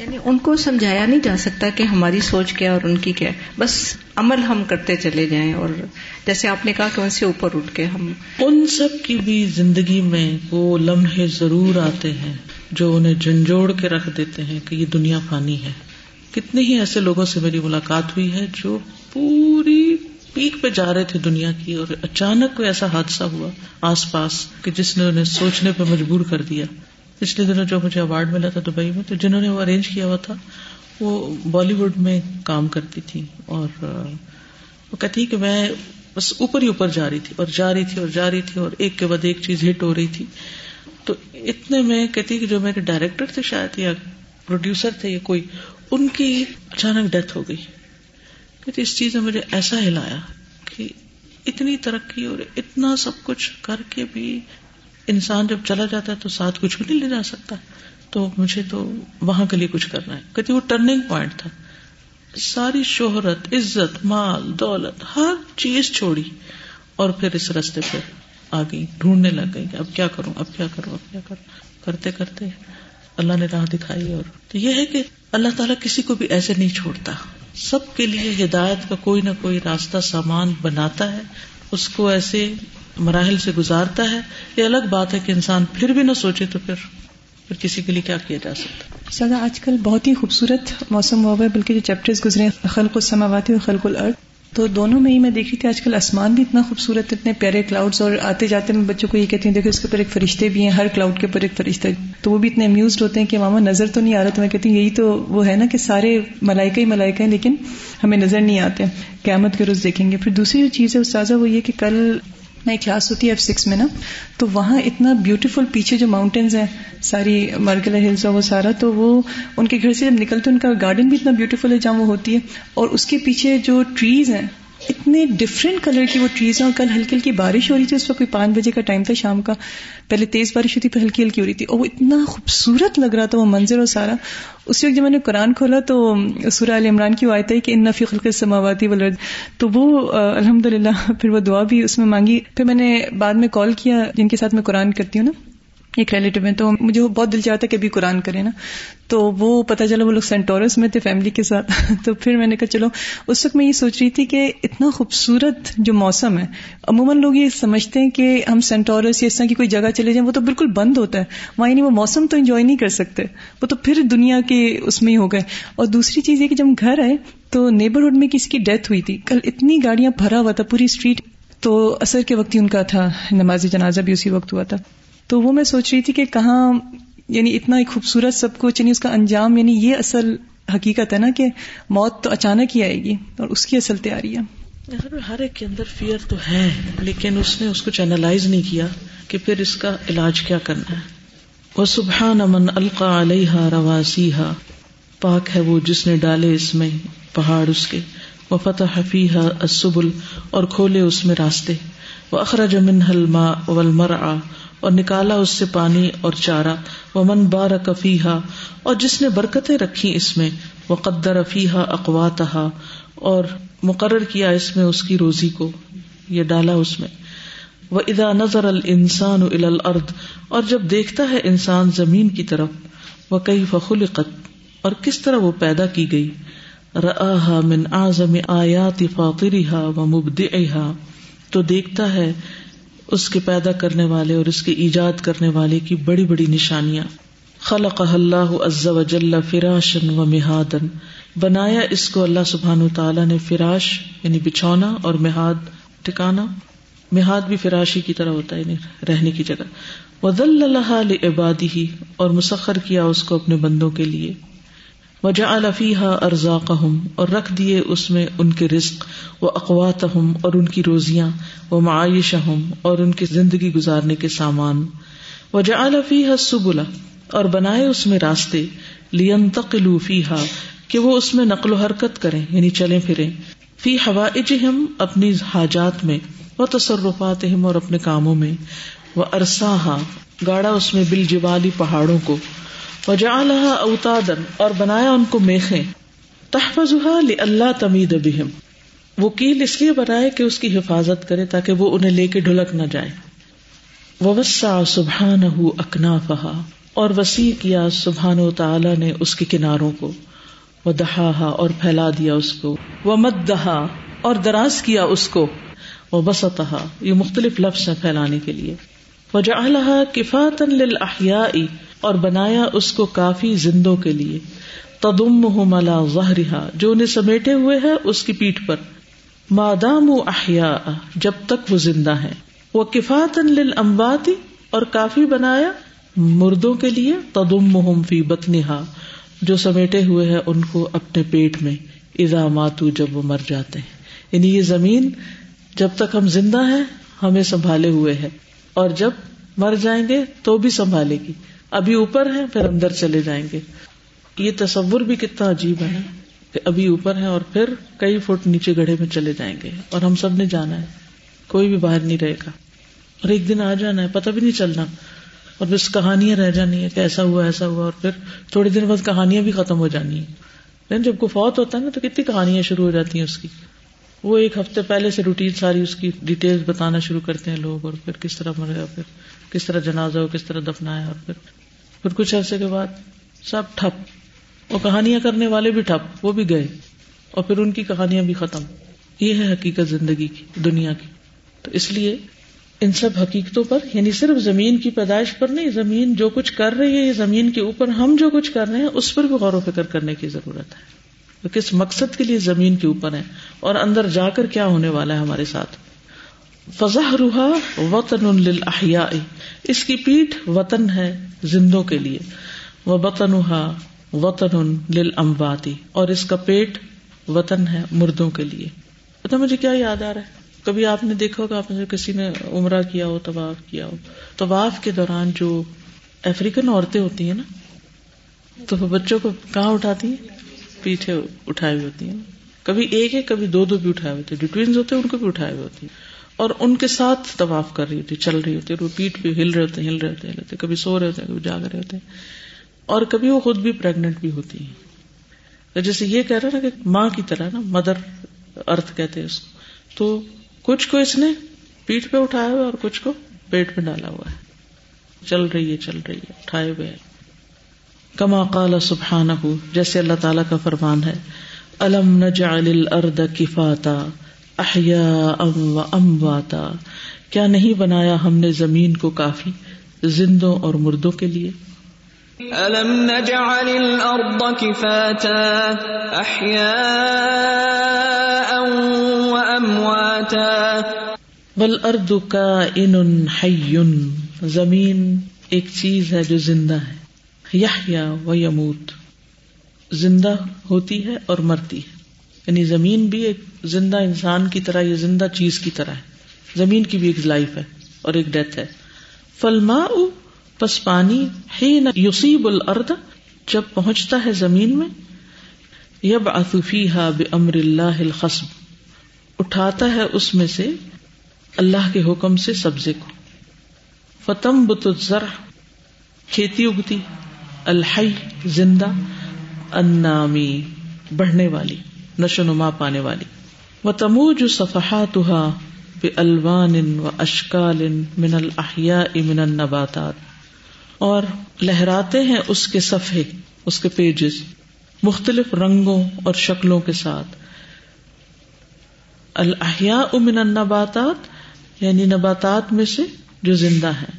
یعنی ان کو سمجھایا نہیں جا سکتا کہ ہماری سوچ کیا اور ان کی کیا۔ بس عمل ہم کرتے چلے جائیں اور جیسے آپ نے کہا کہ ان سے اوپر اٹھ کے ہم ان سب کی بھی زندگی میں وہ لمحے ضرور آتے ہیں۔ جو انہیں جھنجھوڑ کے رکھ دیتے ہیں کہ یہ دنیا فانی ہے۔ کتنے ہی ایسے لوگوں سے میری ملاقات ہوئی ہے جو پوری پیک پہ جا رہے تھے دنیا کی اور اچانک کوئی ایسا حادثہ ہوا آس پاس کہ جس نے انہیں سوچنے پہ مجبور کر دیا۔ پچھلے دنوں جو مجھے اوارڈ ملا تھا دبئی میں تو جنہوں نے وہ ارینج کیا ہوا تھا، وہ بالی ووڈ میں کام کرتی تھی اور وہ کہتی کہ میں بس اوپر ہی اوپر جا رہی تھی اور جا رہی تھی اور جا رہی تھی اور ایک کے بعد ایک چیز ہٹ ہو رہی تھی۔ تو اتنے میں کہتی کہ جو میرے ڈائریکٹر تھے شاید یا پروڈیوسر تھے یا کوئی، ان کی اچانک ڈیتھ ہو گئی۔ کہتی اس چیز نے مجھے ایسا ہلایا کہ اتنی ترقی اور اتنا سب کچھ کر کے بھی انسان جب چلا جاتا ہے تو ساتھ کچھ بھی نہیں لے جا سکتا۔ تو مجھے تو وہاں کے لیے کچھ کرنا ہے۔ کہتی وہ ٹرننگ پوائنٹ تھا۔ ساری شہرت، عزت، مال، دولت، ہر چیز چھوڑی اور پھر اس رستے پہ آ گئی، ڈھونڈنے لگ گئی اب کیا کروں، اب کیا کروں، اب کیا کروں۔ کرتے کرتے اللہ نے راہ دکھائی اور تو یہ ہے کہ اللہ تعالیٰ کسی کو بھی ایسے نہیں چھوڑتا۔ سب کے لیے ہدایت کا کوئی نہ کوئی راستہ، سامان بناتا ہے، اس کو ایسے مراحل سے گزارتا ہے۔ یہ الگ بات ہے کہ انسان پھر بھی نہ سوچے تو پھر پھر کسی کے لیے کیا کیا جا سکتا سزا آج کل بہت ہی خوبصورت موسم ہوا ہے، بلکہ جو چیپٹر گزرے خلق السماواتی اور خلق الارض۔ تو دونوں میں ہی میں دیکھی تھی آج کل آسمان بھی اتنا خوبصورت، اتنے پیارے کلاؤڈ اور آتے جاتے میں بچوں کو یہ کہتی ہوں، دیکھو اس کے اوپر ایک فرشتے بھی ہیں، ہر کلاؤڈ کے اوپر ایک فرشتہ۔ تو وہ بھی اتنے امیوزڈ ہوتے ہیں کہ ماما نظر تو نہیں آ رہا تو میں کہتی ہوں، یہی تو وہ ہے نا کہ سارے ملائکہ ہی ملائکہ ہیں، لیکن ہمیں نظر نہیں آتے۔ قیامت کے روز دیکھیں گے۔ پھر دوسری جو چیز ہے استاذہ، وہ یہ کہ کل نئی کلاس ہوتی ہے ایف سکس میں نا، تو وہاں اتنا بیوٹیفل پیچھے جو ماؤنٹینز ہیں، ساری مرگلا ہلز وہ سارا، تو وہ ان کے گھر سے جب نکلتے ان کا گارڈن بھی اتنا بیوٹیفل ہے جہاں وہ ہوتی ہے، اور اس کے پیچھے جو ٹریز ہیں اتنے ڈفرینٹ کلر کی وہ ٹریز ہیں اور کل ہلکی ہلکی بارش ہو رہی تھی، اس وقت کوئی پانچ بجے کا ٹائم تھا شام کا۔ پہلے تیز بارش ہوتی پھر ہلکی ہلکی ہو رہی تھی۔ اور وہ اتنا خوبصورت لگ رہا تھا وہ منظر اور سارا۔ اسی وقت جب میں نے قرآن کھولا تو سورہ علی عمران کی وہ آئے تھے کہ ان نفی خلق سماواتی ولد تو وہ الحمد للہ پھر وہ دعا بھی اس میں مانگی۔ پھر میں نے بعد میں کال کیا جن کے ساتھ میں قرآن کرتی ہوں نا۔ ایک ریلیٹو میں تو مجھے بہت دل چاہتا ہے کہ ابھی قرآن کرے نا۔ تو وہ پتا چلا وہ لوگ سینٹورس میں تھے فیملی کے ساتھ۔ تو پھر میں نے کہا چلو، اس وقت میں یہ سوچ رہی تھی کہ اتنا خوبصورت جو موسم ہے، عموماً لوگ یہ سمجھتے ہیں کہ ہم سینٹورس یا اس طرح کی کوئی جگہ چلے جائیں، وہ تو بالکل بند ہوتا ہے۔ وہاں یعنی وہ موسم تو انجوائے نہیں کر سکتے۔ وہ تو پھر دنیا کے اس میں ہی ہو گئے۔ اور دوسری چیز یہ کہ جب ہم گھر آئے تو نیبرہڈ میں کسی کی ڈیتھ ہوئی تھی۔ کل اتنی گاڑیاں بھرا ہوا تھا، پوری اسٹریٹ تو اثر کے وقت ہی ان کا تھا نماز جنازہ بھی اسی وقت ہوا تھا۔ تو وہ میں سوچ رہی تھی کہ کہاں یعنی اتنا ایک خوبصورت سب کچھ یعنی اس کا انجام یعنی یہ اصل حقیقت ہے نا کہ موت تو اچانک ہی آئے گی اور اس کی اصل تیاری ہے۔ ہر ایک کے اندر فیئر تو ہے، لیکن اس نے اس کو چینلائز نہیں کیا کہ پھر اس کا علاج کیا کرنا ہے۔ وہ سبحان امن القا علیہ رواسی پاک ہے وہ جس نے ڈالے اس میں پہاڑ اس کے۔ وہ فتح حفیح اسبل اور کھولے اس میں راستے۔ وہ اخراج من حلما ولمر اور نکالا اس سے پانی اور چارہ وہ من بار کفیحا اور جس نے برکتیں رکھی اس میں وہ قدر افیحا اقواتہ اور مقرر کیا اس میں اس کی روزی کو، یہ ڈالا اس میں۔ وہ ادا نظر السان الارض اور جب دیکھتا ہے انسان زمین کی طرف وہ کئی فخلقت اور کس طرح وہ پیدا کی گئی۔ رآہا من اعظم آیات فاطرها و مبدعها تو دیکھتا ہے اس کے پیدا کرنے والے اور اس کے ایجاد کرنے والے کی بڑی بڑی نشانیاں۔ خلق اللہ عز و جل فراشن و مہادن بنایا اس کو اللہ سبحان تعالیٰ نے فراش یعنی بچھونا اور مہاد ٹکانا۔ مہاد بھی فراشی کی طرح ہوتا ہے یعنی رہنے کی جگہ۔ ودل اللہ عبادی ہی اور مسخر کیا اس کو اپنے بندوں کے لیے۔ وجا الفیحہ ارزاق اور رکھ دیے اس میں ان کے رزق و اقوات اور ان کی روزیاں وہ معائش ہوں اور ان کی زندگی گزارنے کے سامان۔ وجا الفیح سبلا اور بنائے اس میں راستے لین تقلو فیحا کہ وہ اس میں نقل و حرکت کریں یعنی چلے پھرے فی ہوا ہم اپنی حاجات میں وہ تصرفات ہم اور اپنے کاموں میں۔ وہ ارساہا، گاڑا اس میں بل جوالی پہاڑوں کو۔ وجا اوتادن اور بنایا ان کو میخیں تحفظ اللہ تمید بہم وہ کیل اس لیے بنائے کہ اس کی حفاظت کرے تاکہ وہ انہیں لے کے ڈھلک نہ جائے۔ وسا سبحان اکنا فہا اور وسیع کیا سبحان و تعالی نے اس کے کناروں کو۔ وہ دہا اور پھیلا دیا اس کو۔ وہ مت دہا اور دراز کیا اس کو۔ وہ بسطہ یہ مختلف لفظ ہیں پھیلانے کے لیے۔ وجہ کفات اور بنایا اس کو کافی زندوں کے لیے۔ تدم ملا ظہرا جو انہیں سمیٹے ہوئے ہے اس کی پیٹ پر۔ مادام احیا جب تک وہ زندہ ہے وہ کفات امباتی اور کافی بنایا مردوں کے لیے۔ تدم محم فی بتنہا جو سمیٹے ہوئے ہے ان کو اپنے پیٹ میں۔ ایزامات جب وہ مر جاتے ہیں۔ یعنی یہ زمین جب تک ہم زندہ ہیں، ہمیں سنبھالے ہوئے ہے۔ اور جب مر جائیں گے، تو بھی سنبھالے گی۔ ابھی اوپر ہے پھر اندر چلے جائیں گے۔ یہ تصور بھی کتنا عجیب ہے کہ ابھی اوپر ہے اور پھر کئی فٹ نیچے گڑھے میں چلے جائیں گے۔ اور ہم سب نے جانا ہے۔ کوئی بھی باہر نہیں رہے گا۔ اور ایک دن آ جانا ہے، پتہ بھی نہیں چلنا۔ اور بس کہانیاں رہ جانی ہے کہ ایسا ہوا ایسا ہوا، اور پھر تھوڑے دن بعد کہانیاں بھی ختم ہو جانی ہیں۔ لیکن جب کوئی فوت ہوتا ہے نا، تو کتنی کہانیاں شروع ہو جاتی ہیں اس کی۔ وہ ایک ہفتے پہلے سے روٹین ساری اس کی ڈیٹیل بتانا شروع کرتے ہیں لوگ، اور پھر کس طرح مرے پھر کس طرح جنازہ ہو، کس طرح دفنایا، اور پھر پھر کچھ عرصے کے بعد سب ٹھپ وہ کہانیاں کرنے والے بھی ٹھپ، وہ بھی گئے اور پھر ان کی کہانیاں بھی ختم۔ یہ ہے حقیقت زندگی کی، دنیا کی۔ تو اس لیے ان سب حقیقتوں پر یعنی صرف زمین کی پیدائش پر نہیں، زمین جو کچھ کر رہی ہے، زمین کے اوپر ہم جو کچھ کر رہے ہیں، اس پر بھی غور و فکر کرنے کی ضرورت ہے۔ کس مقصد کے لیے زمین کے اوپر ہے اور اندر جا کر کیا ہونے والا ہے ہمارے ساتھ؟ فضا روحا وطن احیا اس کی پیٹ وطن ہے زندوں کے لیے۔ وہ بطن وطن لل امباتی اور اس کا پیٹ وطن ہے مردوں کے لیے۔ پتا مجھے کیا یاد آ رہا ہے؟ کبھی آپ نے دیکھا ہوگا، آپ نے کسی نے عمرہ کیا ہو، طواف کیا ہو۔ طواف کے دوران جو افریقن عورتیں ہوتی ہیں نا، تو وہ بچوں کو کہاں اٹھاتی ہیں؟ پیچھے اٹھائے ہوئے ہوتی ہیں۔ کبھی ایک ہے، کبھی دو دو بھی اٹھائے ہوتے جو ٹوینز ہوتے ہیں، ان کو بھی اٹھائے ہوئے ہوتی ہیں۔ اور ان کے ساتھ طواف کر رہی ہوتی، چل رہی ہوتی ہے وہ پیٹ پہ ہل رہے ہوتے، ہل رہے ہوتے، ہل رہے کبھی سو رہے ہوتے ہیں کبھی جاگ رہے ہوتے۔ اور کبھی وہ خود بھی پریگنٹ بھی ہوتی ہیں۔ جیسے یہ کہہ رہا نا کہ ماں کی طرح نا مدر ارتھ کہتے ہیں اس کو۔ تو کچھ کو اس نے پیٹ پہ اٹھایا ہوا اور کچھ کو پیٹ پہ ڈالا ہوا ہے۔ چل رہی ہے، چل رہی ہے، اٹھائے ہوئے کما قال سبحان جیسے اللہ تعالی کا فرمان ہے، الم نجعل الارض کفاتا احیا ام و امواتا۔ کیا نہیں بنایا ہم نے زمین کو کافی زندوں اور مردوں کے لیے؟ الم نجعل الارض کفاتا احیا بل ارد کا ان زمین ایک چیز ہے جو زندہ ہے۔ یا و یموت۔ زندہ ہوتی ہے اور مرتی ہے۔ یعنی زمین بھی ایک زندہ انسان کی طرح یا زندہ چیز کی طرح ہے۔ زمین کی بھی ایک لائف ہے اور ایک ڈیتھ ہے۔ فلما پس پانی ہی نہ یوسیب الرد جب پہنچتا ہے زمین میں یب اطفی ہا بے امر اللہ الخصب۔ اٹھاتا ہے اس میں سے اللہ کے حکم سے سبزے کو۔ فتم بت کھیتی اگتی، الحی زندہ انامی بڑھنے والی۔ نشو نما پانے والی. و تموج صفحات بے الوان و اشکال من الحیا من النباتات. اور لہراتے ہیں اس کے صفحے، اس کے پیجز مختلف رنگوں اور شکلوں کے ساتھ. الحیا من النباتات یعنی نباتات میں سے جو زندہ ہے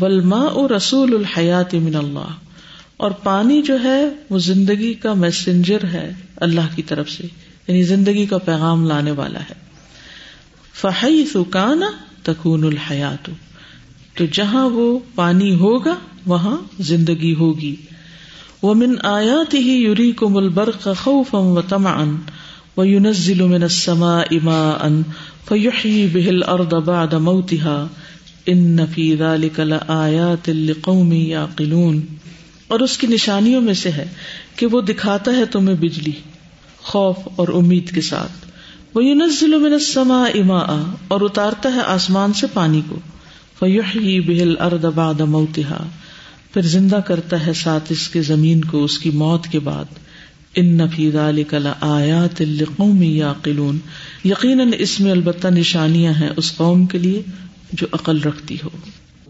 ولما رسول الحیات من اللہ. اور پانی جو ہے وہ زندگی کا میسنجر ہے اللہ کی طرف سے یعنی زندگی کا پیغام لانے والا ہے۔ فہی سکان تکون الحیات تو جہاں وہ پانی ہوگا، وہاں زندگی ہوگی۔ وہ من آیات ہی یوری کو ملبرق خوف و تما ان و یونزل من السماء ماء فيحيي به الارض بعد موتها۔ ان في ذلك لآيات لقوم يعقلون۔ اور اس کی نشانیوں میں سے ہے کہ وہ دکھاتا ہے تمہیں بجلی، خوف اور امید کے ساتھ۔ وہ یونزل من السماء ماء اور اتارتا ہے آسمان سے پانی کو۔ فیحیی به الارض بعد موتها۔ پھر زندہ کرتا ہے ساتھ اس کے زمین کو اس کی موت کے بعد۔ ان فی ذلک لآیات لقوم یعقلون یقیناً اس میں البتہ نشانیاں ہیں اس قوم کے لیے جو عقل رکھتی ہو۔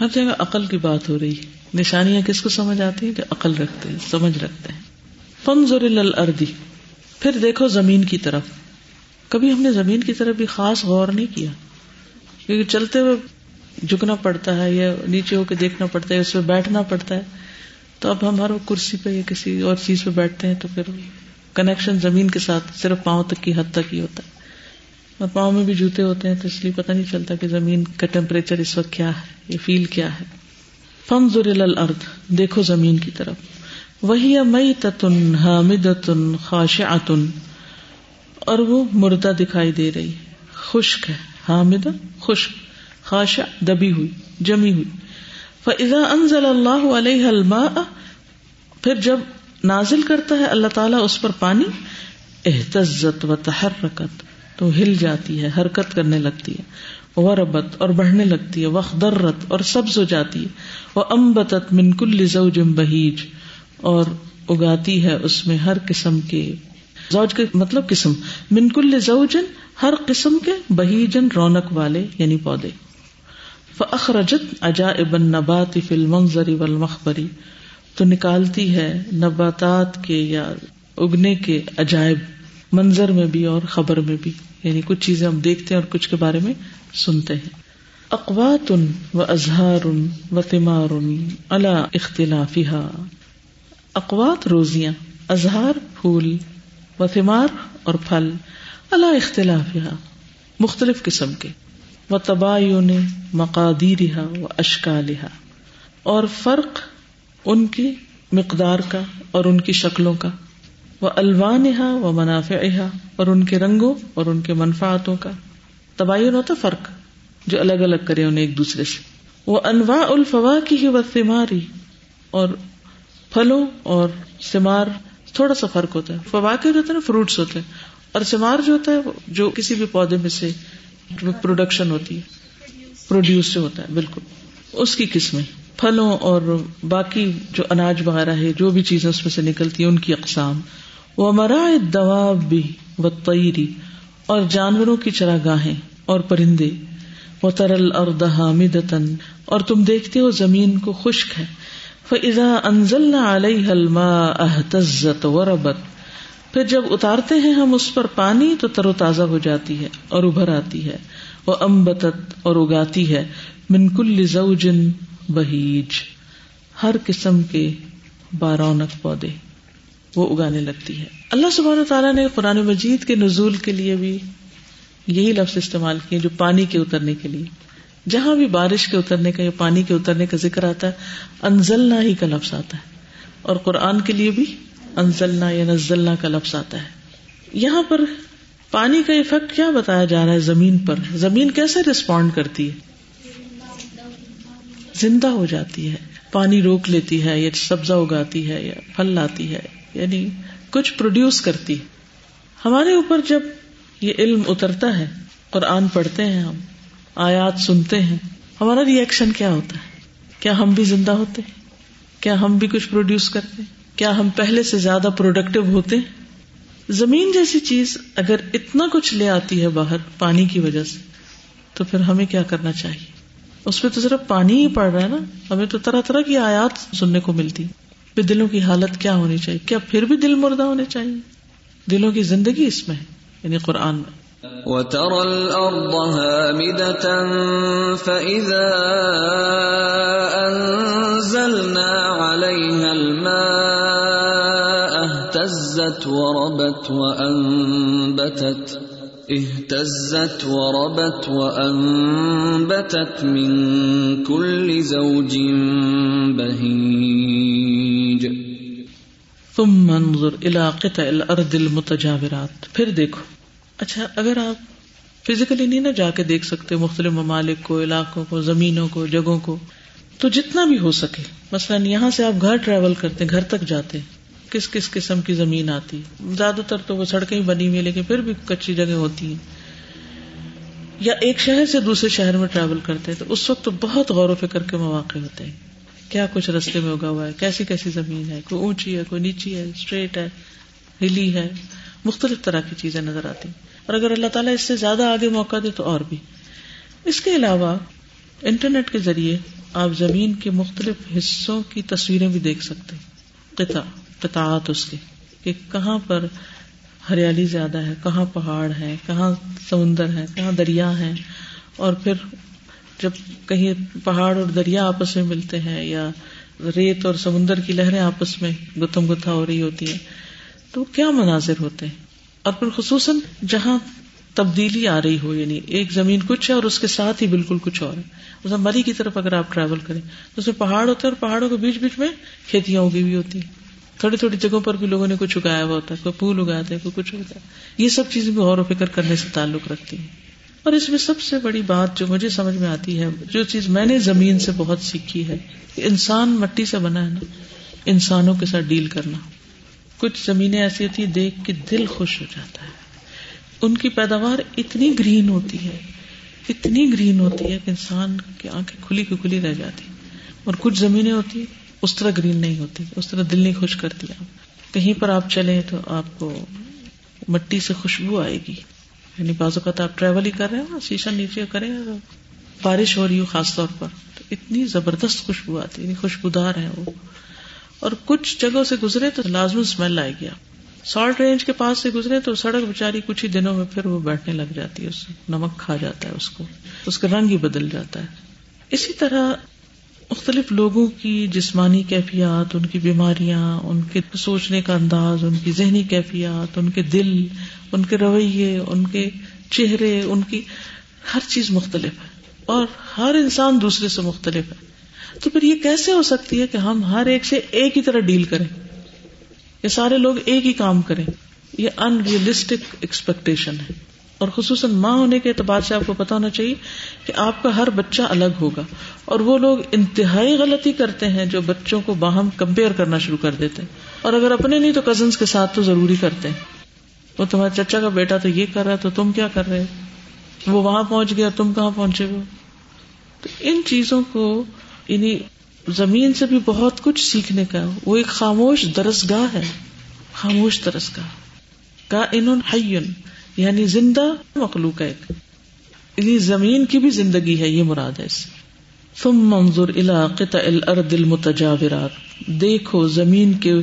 ہر جگہ عقل کی بات ہو رہی نشانیاں کس کو سمجھ آتی ہیں؟ کہ عقل رکھتے ہیں، سمجھ رکھتے ہیں۔ فنزر الردی پھر دیکھو زمین کی طرف۔ کبھی ہم نے زمین کی طرف بھی خاص غور نہیں کیا۔ کیونکہ چلتے ہوئے جھکنا پڑتا ہے یا نیچے ہو کے دیکھنا پڑتا ہے اس پہ بیٹھنا پڑتا ہے۔ تو اب ہم ہر کرسی پہ یا کسی اور چیز پہ بیٹھتے ہیں تو پھر کنیکشن زمین کے ساتھ صرف پاؤں تک کی حد تک ہی ہوتا ہے۔ اور پاؤں میں بھی جوتے ہوتے ہیں تو اس لیے پتہ نہیں چلتا کہ زمین کا ٹیمپریچر اس وقت کیا ہے، یہ فیل کیا ہے۔ فن الارض، دیکھو زمین کی طرف۔ وہی مئی تتن حامد خاش اور وہ مردہ دکھائی دے رہی خشک ہے، حامد، خشک۔ خاش دبی ہوئی، جمی ہوئی۔ فضا انزل اللہ علیہ الما پھر جب نازل کرتا ہے اللہ تعالیٰ، اس پر پانی احتزت و تحرکت تو ہل جاتی ہے، حرکت کرنے لگتی ہے۔ وہ ربت اور بڑھنے لگتی ہے وق درت اور سبز ہو جاتی ہے۔ وہ امبت منکل زوجم بہیج اور اگاتی ہے اس میں ہر قسم کے، زوج کے مطلب قسم۔ منکل زوجن ہر قسم کے بہیجن رونق والے یعنی پودے۔ فخرجت اجا ابن نبات فل منظری والمخبری تو نکالتی ہے نباتات کے یا اگنے کے عجائب۔ منظر میں بھی اور خبر میں بھی۔ یعنی کچھ چیزیں ہم دیکھتے ہیں اور کچھ کے بارے میں سنتے ہیں۔ اقوات و اظہار و تمار اللہ اختلاف اقوات روزیاں، اظہار پھول و تمار اور پھل اللہ اختلاف مختلف قسم کے۔ و تباین مقادی رہا و اشکالحا اور فرق ان کی مقدار کا اور ان کی شکلوں کا۔ وہ الوان و منافع اور ان کے رنگوں اور ان کے منفاطوں کا۔ تباین ہوتا فرق، جو الگ الگ کرے انہیں ایک دوسرے سے۔ وہ انواع الفوا کی ہی و اور پھلوں اور سمار تھوڑا سا فرق ہوتا ہے۔ فوا کے ہوتے ہیں فروٹس ہوتے ہیں۔ اور سمار جو ہوتا ہے جو کسی بھی پودے میں سے پروڈکشن ہوتی ہے۔ پروڈیوس جو ہوتا ہے، بالکل۔ اس کی قسمیں۔ پھلوں اور باقی جو اناج وغیرہ ہے، جو بھی چیزیں اس میں سے نکلتی ہیں، ان کی اقسام۔ وہ مرا دواب بھی و تیری اور جانوروں کی چرا گاہیں اور پرندے وہ ترل اور دہامدن اور تم دیکھتے ہو زمین کو خشک ہے فضا انزل علیہ حلما احتزت و ربت پھر جب اتارتے ہیں ہم اس پر پانی تو تر و تازہ ہو جاتی ہے اور ابھر آتی ہے وہ امبتت اور اگاتی ہے منکل زوجن بہیج ہر قسم کے بارونق پودے۔ وہ اگانے لگتی ہے۔ اللہ سبحانہ تعالیٰ نے قرآن مجید کے نزول کے لیے بھی یہی لفظ استعمال کیے جو پانی کے اترنے کے لیے۔ جہاں بھی بارش کے اترنے کا یا پانی کے اترنے کا ذکر آتا ہے، انزلنا ہی کا لفظ آتا ہے۔ اور قرآن کے لیے بھی انزلنا یا نزلنا کا لفظ آتا ہے۔ یہاں پر پانی کا افیکٹ کیا بتایا جا رہا ہے زمین پر؟ زمین کیسے ریسپونڈ کرتی ہے؟ زندہ ہو جاتی ہے، پانی روک لیتی ہے یا سبزہ اگاتی ہے یا پھل لاتی ہے۔ یعنی کچھ پروڈیوس کرتی۔ ہمارے اوپر جب یہ علم اترتا ہے، قرآن پڑھتے ہیں ہم، آیات سنتے ہیں، ہمارا ریئیکشن کیا ہوتا ہے؟ کیا ہم بھی زندہ ہوتے ہیں؟ کیا ہم بھی کچھ پروڈیوس کرتے ہیں؟ کیا ہم پہلے سے زیادہ پروڈکٹیو ہوتے ہیں؟ زمین جیسی چیز اگر اتنا کچھ لے آتی ہے باہر پانی کی وجہ سے، تو پھر ہمیں کیا کرنا چاہیے؟ اس پہ تو صرف پانی ہی پڑ رہا ہے نا، ہمیں تو طرح طرح کی آیات سننے کو ملتی۔ پھر دلوں کی حالت کیا ہونی چاہیے؟ کیا پھر بھی دل مردہ ہونے چاہیے؟ دلوں کی زندگی اس میں ہے یعنی قرآن میں۔ وترى الأرض هامدة فإذا أنزلنا عليها الماء اهتزت وربت وأنبتت، اهتزت وربت وأنبتت من كل زوج بهيج ثم انظر الى الارض المتجاورات۔ پھر دیکھو۔ اچھا اگر آپ فزیکلی نہیں نا جا کے دیکھ سکتے مختلف ممالک کو، علاقوں کو، زمینوں کو، جگہوں کو، تو جتنا بھی ہو سکے۔ مثلاً یہاں سے آپ گھر ٹریول کرتے گھر تک جاتے کس کس قسم کی زمین آتی؟ زیادہ تر تو وہ سڑکیں بنی ہوئی لیکن پھر بھی کچی جگہ ہوتی ہیں۔ یا ایک شہر سے دوسرے شہر میں ٹریول کرتے تو اس وقت تو بہت غور و فکر کے مواقع ہوتے ہیں۔ کیا کچھ رستے میں اگا ہوا ہے؟ کیسی کیسی زمین ہے؟ کوئی اونچی ہے، کوئی نیچی ہے اسٹریٹ ہے، ہلی ہے، مختلف طرح کی چیزیں نظر آتی اور اگر اللہ تعالیٰ اس سے زیادہ آگے موقع دے تو اور بھی۔ اس کے علاوہ انٹرنیٹ کے ذریعے آپ زمین کے مختلف حصوں کی تصویریں بھی دیکھ سکتے قطع، قطعات اس کے، کہ کہاں پر ہریالی زیادہ ہے، کہاں پہاڑ ہے، کہاں سمندر ہے، کہاں دریا ہے۔ اور پھر جب کہیں پہاڑ اور دریا آپس میں ملتے ہیں یا ریت اور سمندر کی لہریں آپس میں گتم گتھا ہو رہی ہوتی ہیں، تو کیا مناظر ہوتے ہیں؟ اور پھر خصوصاً جہاں تبدیلی آ رہی ہو یعنی ایک زمین کچھ ہے اور اس کے ساتھ ہی بالکل کچھ اور ہے۔ مری کی طرف اگر آپ ٹریول کریں، تو اس میں پہاڑ ہوتے ہیں اور پہاڑوں کے بیچ بیچ میں کھیتیاں اگی ہوئی ہوتی ہیں۔ تھوڑی تھوڑی جگہوں پر بھی لوگوں نے کچھ اگایا ہوا ہوتا ہے، کوئی پھول اگاتے ہیں، کوئی کچھ اگاتا ہے۔ یہ سب چیزیں بھی غور و فکر کرنے سے تعلق رکھتی ہیں۔ اور اس میں سب سے بڑی بات جو مجھے سمجھ میں آتی ہے، جو چیز میں نے زمین سے بہت سیکھی ہے انسان مٹی سے بنا ہے نا، انسانوں کے ساتھ ڈیل کرنا۔ کچھ زمینیں ایسی ہوتی ہیں، دیکھ کے دل خوش ہو جاتا ہے۔ ان کی پیداوار اتنی گرین ہوتی ہے، اتنی گرین ہوتی ہے کہ انسان کی آنکھیں کھلی کی کھلی رہ جاتی۔ اور کچھ زمینیں ہوتی اس طرح گرین نہیں ہوتی، اس طرح دل نہیں خوش کرتی۔ آپ کہیں پر آپ چلیں تو آپ کو مٹی سے خوشبو آئے گی۔ یعنی بعض اوقات آپ ٹریول ہی کر رہے ہو ہاں، شیشہ نیچے کریں، بارش ہو رہی ہو خاص طور پر۔ تو اتنی زبردست خوشبو آتی یعنی خوشبودار ہے وہ۔ اور کچھ جگہوں سے گزرے تو لازمی اسمیل آئے گی۔ سالٹ رینج کے پاس سے گزرے تو سڑک بچاری کچھ ہی دنوں میں پھر وہ بیٹھنے لگ جاتی ہے، اس نمک کھا جاتا ہے اس کو، اس کا رنگ ہی بدل جاتا ہے۔ اسی طرح مختلف لوگوں کی جسمانی کیفیات، ان کی بیماریاں، ان کے سوچنے کا انداز، ان کی ذہنی کیفیات، ان کے دل، ان کے رویے، ان کے چہرے، ان کی ہر چیز مختلف ہے اور ہر انسان دوسرے سے مختلف ہے۔ تو پھر یہ کیسے ہو سکتی ہے کہ ہم ہر ایک سے ایک ہی طرح ڈیل کریں؟ یہ سارے لوگ ایک ہی کام کریں۔ یہ ان ریئلسٹک ایکسپیکٹیشن ہے۔ اور خصوصاً ماں ہونے کے اعتبار سے آپ کو پتا ہونا چاہیے کہ آپ کا ہر بچہ الگ ہوگا اور وہ لوگ انتہائی غلطی کرتے ہیں جو بچوں کو باہم کمپیئر کرنا شروع کر دیتے ہیں۔ اور اگر اپنے نہیں تو کزنس کے ساتھ تو ضروری کرتے ہیں۔ وہ تمہارے چچا کا بیٹا تو یہ کر رہا ہے تو تم کیا کر رہے وہ وہاں پہنچ گیا، تم کہاں پہنچے ہو؟ تو ان چیزوں کو یعنی زمین سے بھی بہت کچھ سیکھنے کا، وہ ایک خاموش درس گاہ ہے۔ خاموش درس گاہ کا ان یعنی زندہ مخلوق ہے یعنی زمین کی بھی زندگی ہے، یہ مراد ہے اس تم منظور قطع الارض المتجاورات۔ دیکھو زمین کے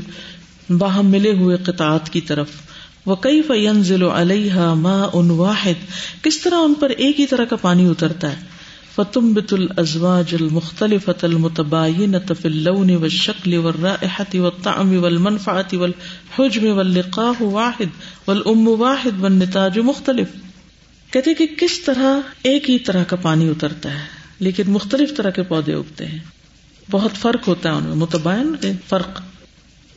باہم ملے ہوئے قطعات کی طرف۔ وہ کئی فین ضلع علیہ ماں ان واحد۔ کس طرح ان پر ایک ہی طرح کا پانی اترتا ہے؟ فتم بت الازواج المختلف المتباین في اللون والشكل والرائحة والطعم والمنفعة والحجم واللقاء واحد والام واحد والنتاج مختلف۔ کہتے کہ کس طرح ایک ہی طرح کا پانی اترتا ہے، لیکن مختلف طرح کے پودے اگتے ہیں۔ بہت فرق ہوتا ہے ان میں متبائن فرق،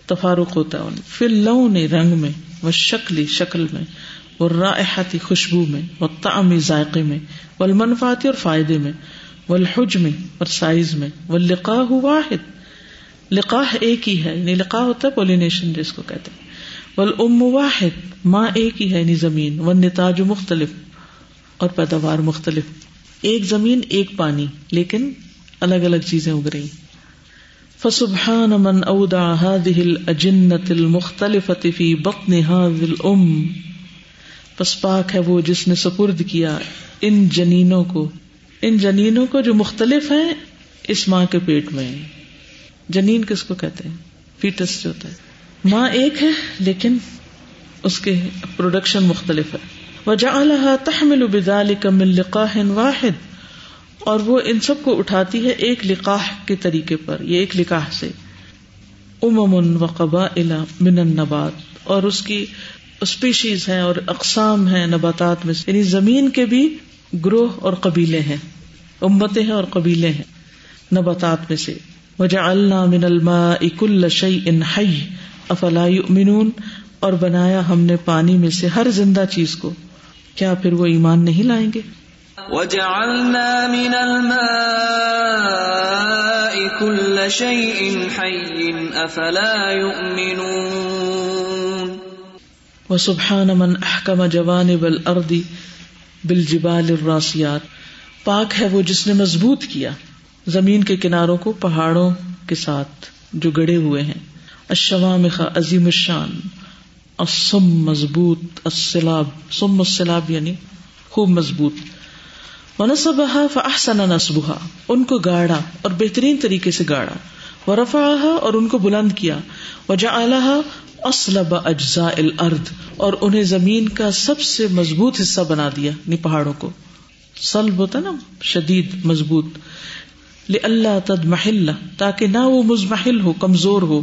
تفارق ہوتا ہے ان پھر لون رنگ میں وہ شکلی شکل میں۔ وہ رائحتی خوشبو میں وہ تعمی ذائقے میں وہ اور فائدے میں وہ الحج میں اور سائز میں وہ لقاح واحد۔ لقاح ایک ہی ہے یعنی لقاح ہوتا ہے پولینیشن جس کو کہتے ہیں۔ وہ ام واحد، ماں ایک ہی ہے یعنی زمین۔ وہ نتاج مختلف اور پیداوار مختلف۔ ایک زمین، ایک پانی، لیکن الگ الگ چیزیں اگ رہی۔ فسبحان من اودع هذه الاجنه المختلفه في بطن هذه الام پس پاک ہے وہ جس نے سپرد کیا ان جنینوں کو۔ ان جنینوں کو جو مختلف ہیں اس ماں کے پیٹ میں۔ جنین کس کو کہتے ہیں؟ فیٹس جو ہوتا ہے۔ ماں ایک ہے لیکن اس کے پروڈکشن مختلف ہے۔ وجعلها تحمل بذلك من لقاح واحد۔ اور وہ ان سب کو اٹھاتی ہے ایک لقاح کے طریقے پر، یہ ایک لقاح سے۔ امم و قبا من النبات۔ اور اس کی اسپیشیز ہیں اور اقسام ہیں نباتات میں یعنی زمین کے بھی گروہ اور قبیلے ہیں، امتیں ہیں اور قبیلے ہیں نباتات میں سے۔ وجہ اللہ من الماء کل شعی ان افلا یؤمنون؟ اور بنایا ہم نے پانی میں سے ہر زندہ چیز کو۔ کیا پھر وہ ایمان نہیں لائیں گے؟ وجعلنا من الماء كل شيء حي افلا يؤمنون وسبحان من احكم جوانب الارض بالجبال الراسيات پاک ہے وہ جس نے مضبوط کیا زمین کے کناروں کو پہاڑوں کے ساتھ جو گڑے ہوئے ہیں۔ الشوامخ عظیم الشان۔ السم مضبوط، السلاب۔ سم السلاب یعنی خوب مضبوط۔ ونصبها فاحسن نصبها۔ ان کو گاڑا اور بہترین طریقے سے گاڑا۔ ورفعها اور ان کو بلند کیا۔ وجعلها اصلب اجزاء الارض اور انہیں زمین کا سب سے مضبوط حصہ بنا دیا یعنی پہاڑوں کو۔ سلب ہوتا نا، شدید، مضبوط۔ لئلا تدمحل، تاکہ نہ وہ مزمحل ہو، کمزور ہو۔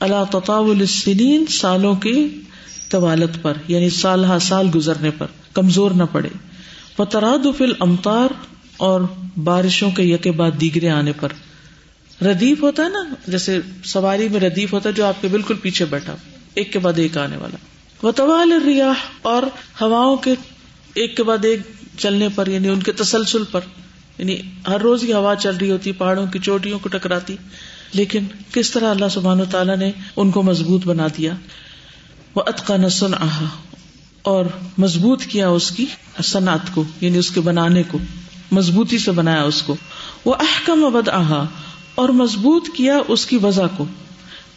اللہ تطاول السنین، سالوں کی طوالت پر یعنی سال ہا سال گزرنے پر، کمزور نہ پڑے۔ تراد فل امتار اور بارشوں کے یکے بعد دیگرے آنے پر۔ ردیف ہوتا ہے نا، جیسے سواری میں ردیف ہوتا ہے جو آپ کے بالکل پیچھے بیٹھا، ایک کے بعد ایک آنے والا۔ وہ طوال ریاح اور ہواؤں کے ایک کے بعد ایک چلنے پر یعنی ان کے تسلسل پر۔ یعنی ہر روز ہی ہوا چل رہی ہوتی، پہاڑوں کی چوٹیوں کو ٹکراتی۔ لیکن کس طرح اللہ سبحان و تعالیٰ نے ان کو مضبوط بنا دیا۔ وہ اتقا نسن آہا اور مضبوط کیا اس کی صنعت کو یعنی اس کے بنانے کو، مضبوطی سے بنایا اس کو۔ وہ احکم ود آہا اور مضبوط کیا اس کی وضع کو۔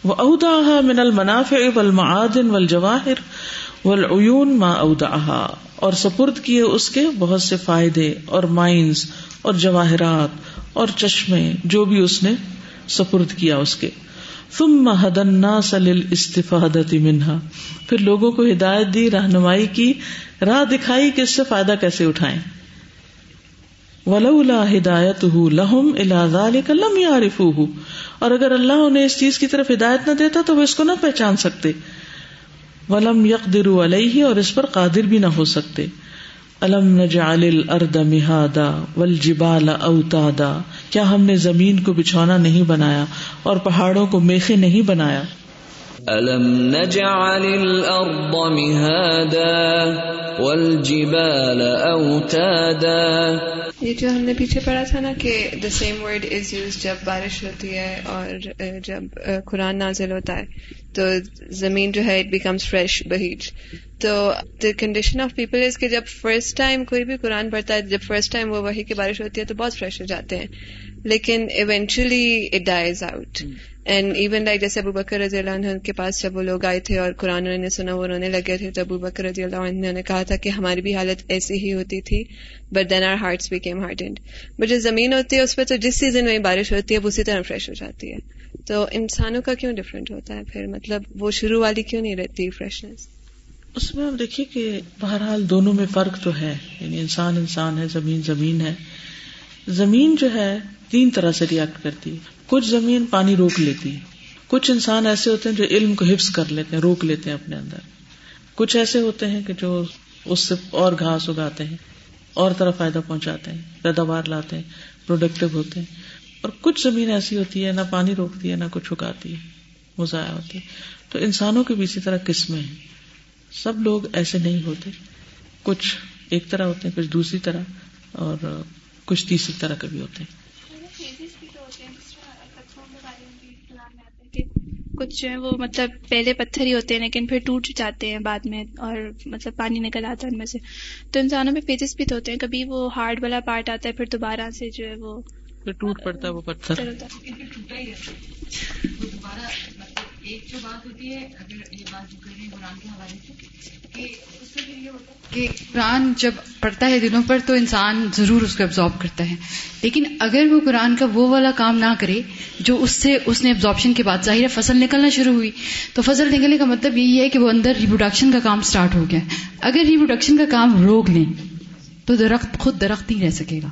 وہ اہدا من المنافع والمعادن والجواہر والعیون ما اہدا اور سپرد کیے اس کے بہت سے فائدے اور مائنز اور جواہرات اور چشمے جو بھی اس نے سپرد کیا اس کے۔ ثم ہدنا سل استفادت منہا پھر لوگوں کو ہدایت دی، رہنمائی کی، راہ دکھائی کہ اس سے فائدہ کیسے اٹھائیں۔ ولولا ہدایت لہم ذالک لم یعرفوہ۔ اور اگر اللہ انہیں اس چیز کی طرف ہدایت نہ دیتا تو وہ اس کو نہ پہچان سکتے۔ ولم یقدروا علیہ اور اس پر قادر بھی نہ ہو سکتے۔ الم نجعل الارض مہادا والجبال اوتادا۔ کیا ہم نے زمین کو بچھونا نہیں بنایا اور پہاڑوں کو میخے نہیں بنایا؟ الم نجعل الارض مہادا والجبال اوتادا یہ جو ہم نے پیچھے پڑھا تھا نا کہ the same word is use جب بارش ہوتی ہے اور جب قرآن نازل ہوتا ہے تو زمین جو ہے اٹ بیکمس فریش بہیج۔ تو the condition of people is کہ جب فرسٹ ٹائم کوئی بھی قرآن پڑھتا ہے جب فرسٹ ٹائم وہ وہی کی بارش ہوتی ہے تو بہت فریش ہو جاتے ہیں۔ لیکن eventually it dies out and even like جیسے ابو بکر رضی اللہ عنہ کے پاس جب وہ لوگ آئے تھے اور قرآن انہوں نے سنا وہ رونے لگے تھے، تو ابو بکر رضی اللہ عنہ نے کہا تھا کہ ہماری بھی حالت ایسی ہی ہوتی تھی but then are hearts became hard and but جو زمین ہوتی ہے، اس پہ تو جس سیزن میں بارش ہوتی ہے، وہ اسی طرح فریش ہو جاتی ہے۔ تو انسانوں کا کیوں ڈفرینٹ ہوتا ہے؟ پھر مطلب وہ شروع والی کیوں نہیں رہتی فریشنس اس میں آپ دیکھیے کہ بہرحال دونوں میں فرق تو ہے۔ یعنی انسان انسان ہے، زمین زمین ہے۔ زمین جو ہے، تین طرح سے ریئیکٹ کرتی ہے۔ کچھ زمین پانی روک لیتی ہے کچھ انسان ایسے ہوتے ہیں جو علم کو حفظ کر لیتے ہیں، روک لیتے ہیں اپنے اندر۔ کچھ ایسے ہوتے ہیں کہ جو اس سے اور گھاس اگاتے ہیں، اور طرح فائدہ پہنچاتے ہیں، پیداوار لاتے ہیں پروڈکٹیو ہوتے ہیں۔ اور کچھ زمین ایسی ہوتی ہے، نہ پانی روکتی ہے، نہ کچھ اگاتی ہے مزایا ہوتی ہے۔ تو انسانوں کی بھی اسی طرح قسمیں ہیں۔ سب لوگ ایسے نہیں ہوتے۔ کچھ ایک طرح ہوتے ہیں، کچھ دوسری طرح، اور کچھ تیسری طرح کے بھی ہوتے ہیں۔ کچھ جو ہے وہ مطلب پہلے پتھر ہی ہوتے ہیں لیکن پھر ٹوٹ جاتے ہیں بعد میں اور مطلب پانی نکل آتا ہے ان میں سے۔ تو انسانوں میں فیزز بھی تو ہوتے ہیں۔ کبھی وہ ہارڈ والا پارٹ آتا ہے پھر دوبارہ سے جو ہے وہ پھر ٹوٹ پڑتا ہے وہ پتھر۔ ایک جو بات ہوتی ہے، اگر یہ بات کر رہے ہیں قرآن کے حوالے سے، کہ اس سے یہ ہوتا ہے کہ قرآن جب پڑھتا ہے دنوں پر تو انسان ضرور اس کو ابزارب کرتا ہے۔ لیکن اگر وہ قرآن کا وہ والا کام نہ کرے، جو اس سے اس نے ابزاربشن کے بعد ظاہر ہے فصل نکلنا شروع ہوئی، تو فصل نکلنے کا مطلب یہی ہے کہ وہ اندر ریپروڈکشن کا کام سٹارٹ ہو گیا۔ اگر ریپروڈکشن کا کام روک لیں، تو درخت خود درخت نہیں رہ سکے گا۔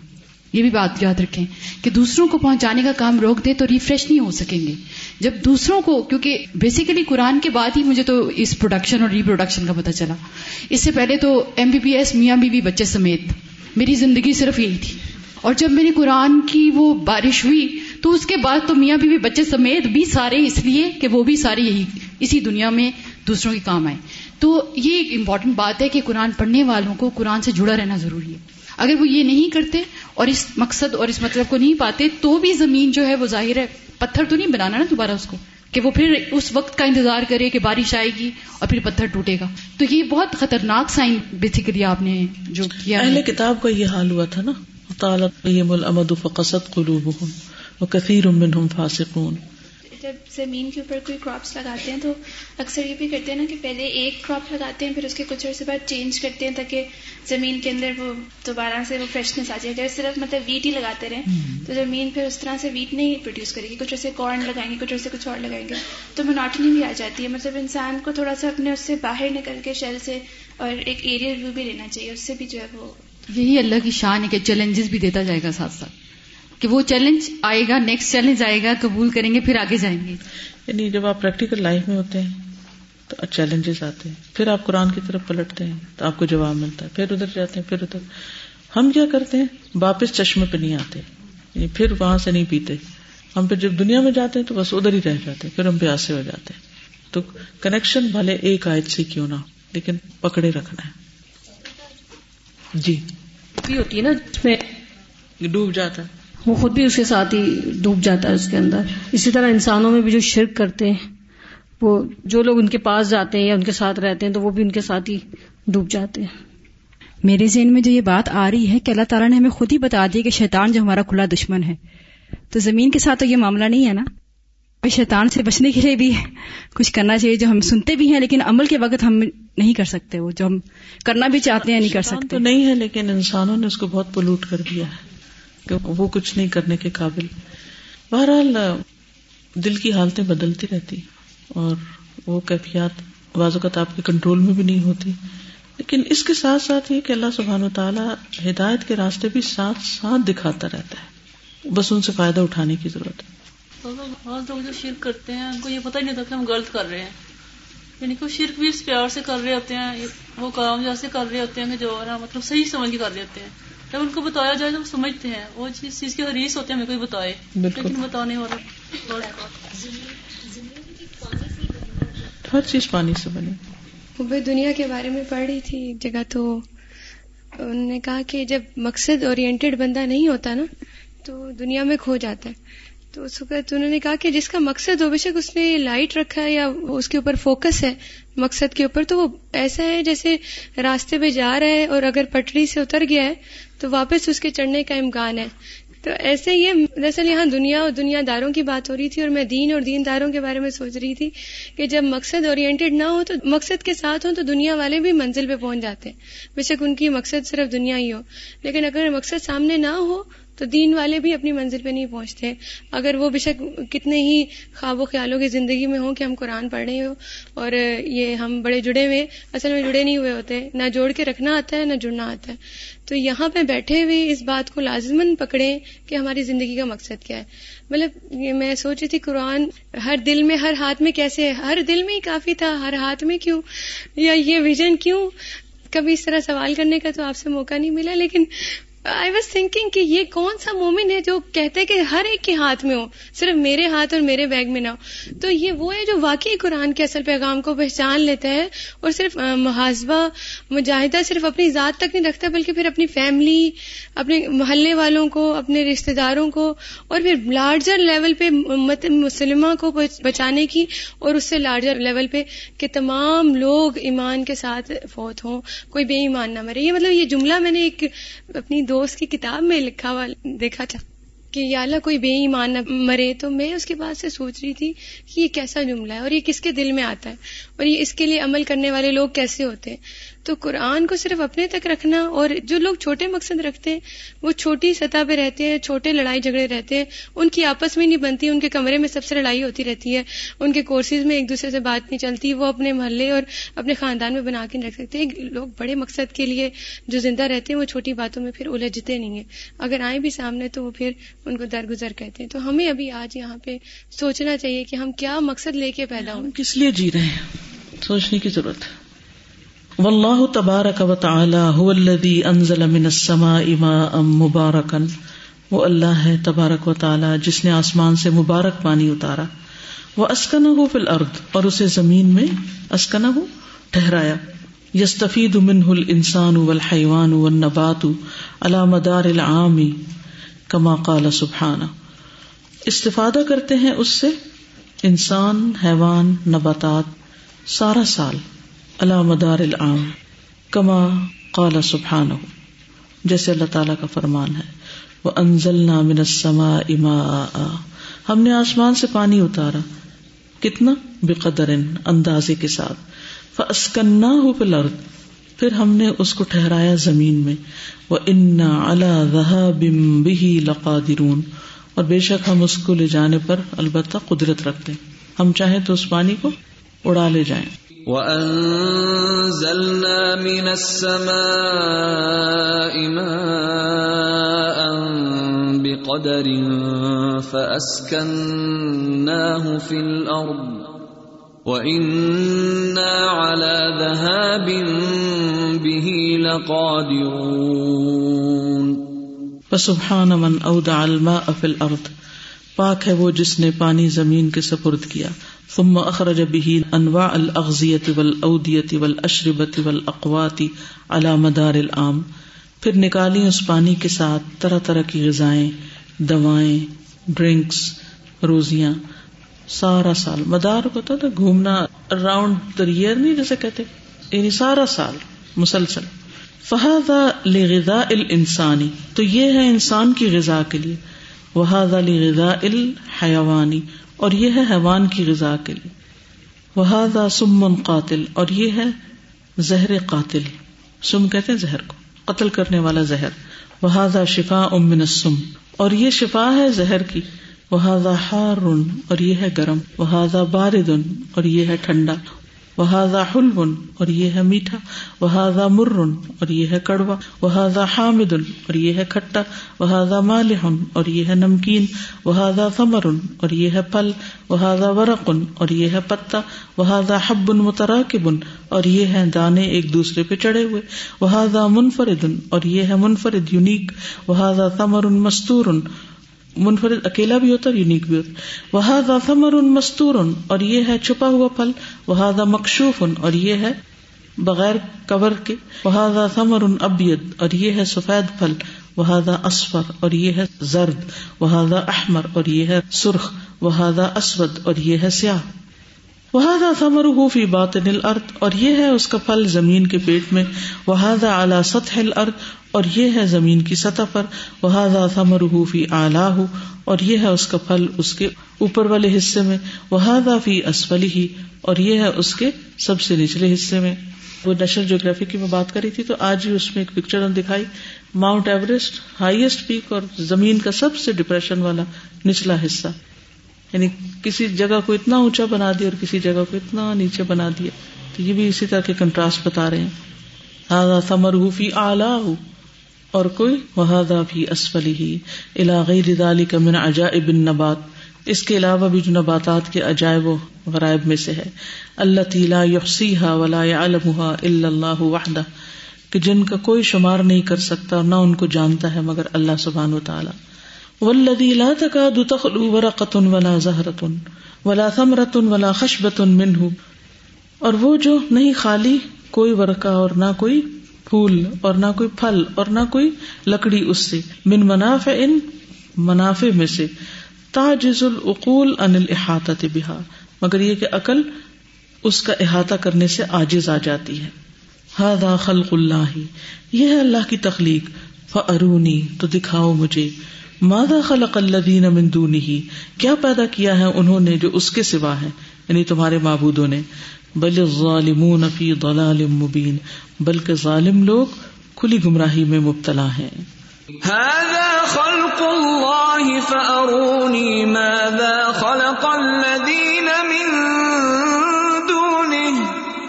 یہ بھی بات یاد رکھیں کہ دوسروں کو پہنچانے کا کام روک دیں تو ریفریش نہیں ہو سکیں گے۔ جب دوسروں کو، کیونکہ بیسیکلی قرآن کے بعد ہی مجھے تو اس پروڈکشن اور ریپروڈکشن کا پتہ چلا۔ اس سے پہلے تو ایم بی بی ایس میاں بی بی بچے سمیت میری زندگی صرف یہی تھی۔ اور جب میری قرآن کی وہ بارش ہوئی تو اس کے بعد تو میاں بیوی بچے سمیت بھی سارے اس لیے کہ وہ بھی سارے یہی، اسی دنیا میں دوسروں کے کام آئے۔ تو یہ ایک امپورٹنٹ بات ہے کہ قرآن پڑھنے والوں کو قرآن سے جڑا رہنا ضروری ہے۔ اگر وہ یہ نہیں کرتے اور اس مقصد اور اس مطلب کو نہیں پاتے تو بھی زمین جو ہے وہ ظاہر ہے، پتھر تو نہیں بنانا نا دوبارہ اس کو، کہ وہ پھر اس وقت کا انتظار کرے کہ بارش آئے گی اور پھر پتھر ٹوٹے گا۔ تو یہ بہت خطرناک سائن بیسیکلی آپ نے جو کیا اہل کتاب کا یہ حال ہوا تھا نا تعلق الامد فقصت قلوبهم وكثير منهم فاسقون۔ جب زمین کے اوپر کوئی کراپس لگاتے ہیں تو اکثر یہ بھی کرتے ہیں نا کہ پہلے ایک کراپ لگاتے ہیں پھر اس کے کچھ عرصے بعد چینج کرتے ہیں تاکہ زمین کے اندر وہ دوبارہ سے وہ فریشنس آ جائے۔ اگر صرف مطلب ویٹ ہی لگاتے رہیں تو زمین پھر اس طرح سے ویٹ نہیں پروڈیوس کرے گی۔ کچھ عرصے کارن لگائیں گے کچھ عرصے کچھ اور لگائیں گے۔ تو مناٹنی بھی آ جاتی ہے۔ مطلب انسان کو تھوڑا سا اپنے اس سے باہر نکل کے شہر سے اور ایک ایریل ویو بھی لینا چاہیے اس سے بھی جو ہے وہ یہی اللہ کی شان ہے کہ چیلنجز بھی دیتا جائے گا ساتھ ساتھ۔ کہ وہ چیلنج آئے گا نیکسٹ چیلنج آئے گا قبول کریں گے پھر آگے جائیں گے۔ یعنی جب آپ پریکٹیکل لائف میں ہوتے ہیں تو چیلنجز آتے ہیں۔ پھر آپ قرآن کی طرف پلٹتے ہیں تو آپ کو جواب ملتا ہے۔ پھر ادھر جاتے ہیں پھر ادھر۔ ہم کیا کرتے ہیں؟ واپس چشمے پہ نہیں آتے۔ یعنی پھر وہاں سے نہیں پیتے۔ ہم پھر جب دنیا میں جاتے ہیں تو بس ادھر ہی رہ جاتے ہیں۔ پھر ہم پیاسے ہو جاتے ہیں۔ تو کنیکشن بھلے ایک آیت سے کیوں نہ لیکن پکڑے رکھنا ہے۔ جی۔ ہوتی ہے نا اس میں ڈوب جاتا ہے۔ وہ خود بھی اس کے ساتھ ہی ڈوب جاتا ہے اس کے اندر۔ اسی طرح انسانوں میں بھی جو شرک کرتے ہیں وہ جو لوگ ان کے پاس جاتے ہیں یا ان کے ساتھ رہتے ہیں تو وہ بھی ان کے ساتھ ہی ڈوب جاتے ہیں۔ میرے ذہن میں جو یہ بات آ رہی ہے کہ اللہ تعالیٰ نے ہمیں خود ہی بتا دی کہ شیطان جو ہمارا کھلا دشمن ہے۔ تو زمین کے ساتھ تو یہ معاملہ نہیں ہے نا؟ شیطان سے بچنے کے لیے بھی کچھ کرنا چاہیے جو ہم سنتے بھی ہیں لیکن عمل کے وقت ہم نہیں کر سکتے وہ۔ جو ہم کرنا بھی چاہتے ہیں نہیں کر سکتے تو نہیں ہے لیکن انسانوں نے اس کو بہت پلوٹ کر دیا ہے۔ کہ وہ کچھ نہیں کرنے کے قابل۔ بہرحال، دل کی حالتیں بدلتی رہتی اور وہ کیفیات بعض اوقات آپ کے کنٹرول میں بھی نہیں ہوتی۔ لیکن اس کے ساتھ ساتھ یہ کہ اللہ سبحان و تعالیٰ ہدایت کے راستے بھی ساتھ ساتھ دکھاتا رہتا ہے۔ بس ان سے فائدہ اٹھانے کی ضرورت ہے۔ لوگ جو شرک کرتے ہیں، ان کو یہ پتہ ہی نہیں ہوتا کہ ہم غلط کر رہے ہیں۔ یعنی کہ شرک بھی اس پیار سے کر رہے ہوتے ہیں، وہ کام جیسے کر رہے ہوتے ہیں کہ جو مطلب صحیح سمجھ کے کر رہے ہوتے ہیں۔ جب ان کو بتایا جائے تو وہ سمجھتے ہیں۔ وہ چیز چیز کی حریص ہوتے ہیں ہمیں کوئی بتائے۔ لیکن بتانے والا ہر چیز پانی سے بنی۔ وہ دنیا کے بارے میں پڑھ رہی تھی جگہ تو انہوں نے کہا کہ جب مقصد اورینٹیڈ بندہ نہیں ہوتا نا تو دنیا میں کھو جاتا ہے۔ تو اس وقت انہوں نے کہا کہ جس کا مقصد ہو بے شک اس نے لائٹ رکھا ہے یا اس کے اوپر فوکس ہے مقصد کے اوپر تو وہ ایسا ہے جیسے راستے پہ جا رہا ہے اور اگر پٹری سے اتر گیا ہے تو واپس اس کے چڑھنے کا امکان ہے۔ تو ایسے یہ دراصل یہاں دنیا اور دنیا داروں کی بات ہو رہی تھی اور میں دین اور دین داروں کے بارے میں سوچ رہی تھی کہ جب مقصد اورینٹیڈ نہ ہو تو مقصد کے ساتھ ہوں تو دنیا والے بھی منزل پہ پہنچ جاتے ہیں۔ بے شک ان کی مقصد صرف دنیا ہی ہو۔ لیکن اگر مقصد سامنے نہ ہو تو دین والے بھی اپنی منزل پہ نہیں پہنچتے۔ اگر وہ بے شک کتنے ہی خواب و خیالوں کی زندگی میں ہوں کہ ہم قرآن پڑھ رہے ہو اور یہ ہم بڑے جڑے ہوئے، اصل میں جڑے نہیں ہوئے ہوتے۔ نہ جوڑ کے رکھنا آتا ہے، نہ جڑنا آتا ہے۔ تو یہاں پہ بیٹھے ہوئے اس بات کو لازمن پکڑے کہ ہماری زندگی کا مقصد کیا ہے۔ مطلب میں سوچ رہی تھی قرآن ہر دل میں، ہر ہاتھ میں کیسے ہے؟ ہر دل میں ہی کافی تھا، ہر ہاتھ میں کیوں؟ یا یہ ویژن کیوں؟ کبھی اس طرح سوال کرنے کا تو آپ سے موقع نہیں ملا، لیکن آئی واز تھنکنگ کہ یہ کون سا مومن ہے جو کہتے کہ ہر ایک کے ہاتھ میں ہو، صرف میرے ہاتھ اور میرے بیگ میں نہ ہو۔ تو یہ وہ ہے جو واقعی قرآن کے اصل پیغام کو پہچان لیتا ہے اور صرف محاسبہ، مجاہدہ صرف اپنی ذات تک نہیں رکھتا، بلکہ پھر اپنی فیملی، اپنے محلے والوں کو، اپنے رشتے داروں کو اور پھر لارجر لیول پہ مسلمہ کو بچانے کی اور اس سے لارجر لیول پہ کہ تمام لوگ ایمان کے ساتھ فوت ہوں، کوئی بے ایمان نہ مرے۔ یہ مطلب یہ جملہ میں نے ایک اپنی دو دوست کی کتاب میں لکھا ہوا دیکھا تھا کہ یا اللہ کوئی بے ایمان نہ مرے، تو میں اس کے بعد سے سوچ رہی تھی کہ یہ کیسا جملہ ہے اور یہ کس کے دل میں آتا ہے؟ اور یہ اس کے لیے عمل کرنے والے لوگ کیسے ہوتے ہیں؟ تو قرآن کو صرف اپنے تک رکھنا اور جو لوگ چھوٹے مقصد رکھتے ہیں وہ چھوٹی سطح پہ رہتے ہیں چھوٹے لڑائی جھگڑے رہتے ہیں ان کی آپس میں نہیں بنتی ان کے کمرے میں سب سے لڑائی ہوتی رہتی ہے ان کے کورسز میں ایک دوسرے سے بات نہیں چلتی وہ اپنے محلے اور اپنے خاندان میں بنا کے نہیں رکھ سکتے۔ لوگ بڑے مقصد کے لیے جو زندہ رہتے ہیں وہ چھوٹی باتوں میں پھر الجھتے نہیں ہیں۔ اگر آئیں بھی سامنے تو وہ پھر ان کو درگزر کہتے ہیں۔ تو ہمیں ابھی آج یہاں پہ سوچنا چاہیے کہ ہم کیا مقصد لے کے پیدا ہوں کس لیے جی رہے ہیں؟ سوچنے کی ضرورت ہے۔ واللہ تبارک و تعالی هو الذي انزل من السماء ماء مبارکا، وہ اللہ ہے تبارک و تعالی، جس نے آسمان سے مبارک پانی اتارا۔ وہ اسکنہ فی الارض، اور اسے زمین میں اسکنہ ٹھہرایا۔ یستفید منه الانسان والحیوان والنبات على مدار العام، کما قال سبحانہ۔ استفادہ کرتے ہیں اس سے انسان، حیوان، نباتات، سارا سال۔ اللہ مدار العام، کما قال سبحان جیسے اللہ تعالیٰ کا فرمان ہے وہ انزل نامن سما اما ہم نے آسمان سے پانی اتارا۔ کتنا؟ بے قدر اندازے کے ساتھ۔ فسکنا ہو پلرد پھر ہم نے اس کو ٹھہرایا زمین میں۔ وہ انا اللہ بم لقادرون۔ اور بے شک ہم اس کو لے جانے پر البتہ قدرت رکھتے۔ ہم چاہیں تو اس پانی کو اڑا لے جائیں۔ وَأَنزَلْنَا مِنَ السَّمَاءِ مَاءً بِقَدَرٍ فَأَسْكَنَّاهُ فِي الْأَرْضِ وَإِنَّا عَلَى ذَهَابٍ بِهِ لَقَادِرُونَ فسبحان من اودع الماء فی الارض پاک ہے وہ جس نے پانی زمین کے سپرد کیا۔ ثم اخرج به انواع الاغذیه والاودیه والاشربه والاقوات على مدار العام۔ پھر نکالی اس پانی کے ساتھ طرح طرح کی غذائیں، دوائیں، ڈرنکس، روزیاں۔ سارا سال، مدار ہوتا تھا گھومنا اراؤنڈ دا ایئر نہیں جیسے کہتے یعنی سارا سال مسلسل۔ فہذا لغذاء الانسانی، تو یہ ہے انسان کی غذا کے لیے۔ وہ لغذاء الحیوانی اور یہ ہے حیوان کی غذا کے لیے۔ وہ سمن قاتل، اور یہ ہے زہر قاتل۔ سم کہتے ہیں زہر کو، قتل کرنے والا زہر۔ وہ شفا امن سم اور یہ شفا ہے زہر کی۔ وہ ہار اور یہ ہے گرم۔ وہ بارد، اور یہ ہے ٹھنڈا۔ وہ حلون اور یہ ہے میٹھا وہ مر اور یہ ہے کڑوا وہ حامد اور یہ ہے کھٹا وہ مالحن اور یہ ہے نمکین وہ ثمر اور یہ ہے پھل وہ ورقن اور یہ ہے پتا وہ حب متراکبن اور یہ ہے دانے ایک دوسرے پہ چڑھے ہوئے وہ منفرد اور یہ ہے منفرد، یونیک وہ ثمر مستور منفرد اکیلا بھی ہوتا ہے یونیک بھی ہوتا۔ وہ ثمر مستور، اور یہ ہے چھپا ہوا پھل۔ وہ مکشوف اور یہ ہے بغیر کور کے۔ وہ ثمر ابید اور یہ ہے سفید پھل۔ وہ اسفر اور یہ ہے زرد۔ وہ احمر اور یہ ہے سرخ۔ وہ اسود اور یہ ہے سیاہ۔ وہ ثمر فی بات الارض اور یہ ہے اس کا پھل زمین کے پیٹ میں۔ وہ اعلی سطح الارض اور یہ ہے زمین کی سطح پر۔ وہ ثمر فی اعلی اور یہ ہے اس کا پھل اس کے اوپر والے حصے میں۔ وہ فی اسفلی ہی اور یہ ہے اس کے سب سے نچلے حصے میں۔ وہ نیشنل جیوگرافی کی میں بات کری تھی، تو آج ہی اس میں ایک پکچر ہم دکھائی۔ ماؤنٹ ایوریسٹ ہائیسٹ پیک اور زمین کا سب سے ڈپریشن والا نچلا حصہ۔ یعنی کسی جگہ کو اتنا اونچا بنا دیا اور کسی جگہ کو اتنا نیچے بنا دیا۔ تو یہ بھی اسی طرح کے کنٹراسٹ بتا رہے ہیں۔ ثمر فی اعلی اور کوئی وہادا بھی اسفلی ہی علاقی ردالی کا من عجائب النبات۔ اس کے علاوہ بھی جو نباتات کے عجائب و غرائب میں سے ہے۔ اللہ تیلا یحسیحا ولا يعلمها الا اللہ وحدہ کہ جن کا کوئی شمار نہیں کر سکتا، نہ ان کو جانتا ہے مگر اللہ سبحانہ و تعالی والذی لا تکاد تخلو ورقة ولا زهرة ولا ثمرة ولا خشبة منه اور وہ جو نہیں خالی کوئی ورقہ اور نہ کوئی پھول اور نہ کوئی پھل اور نہ کوئی لکڑی اس سے، من منافع ان منافع میں سے۔ تاجز العقول ان الحاطت بہا۔ مگر یہ کہ عقل اس کا احاطہ کرنے سے آجز آ جاتی ہے۔ ہادا خلق اللہ۔ یہ ہے اللہ کی تخلیق۔ فرونی تو دکھاؤ مجھے۔ مادا خلق اللہ من دونہی؟ کیا پیدا کیا ہے انہوں نے جو اس کے سوا ہے یعنی تمہارے معبودوں نے۔ بل ظالمون فی ضلال مبین۔ بلکہ ظالم لوگ کھلی گمراہی میں مبتلا ہیں۔ هذا خلق الله فأروني ماذا خلق الذين من دونه؟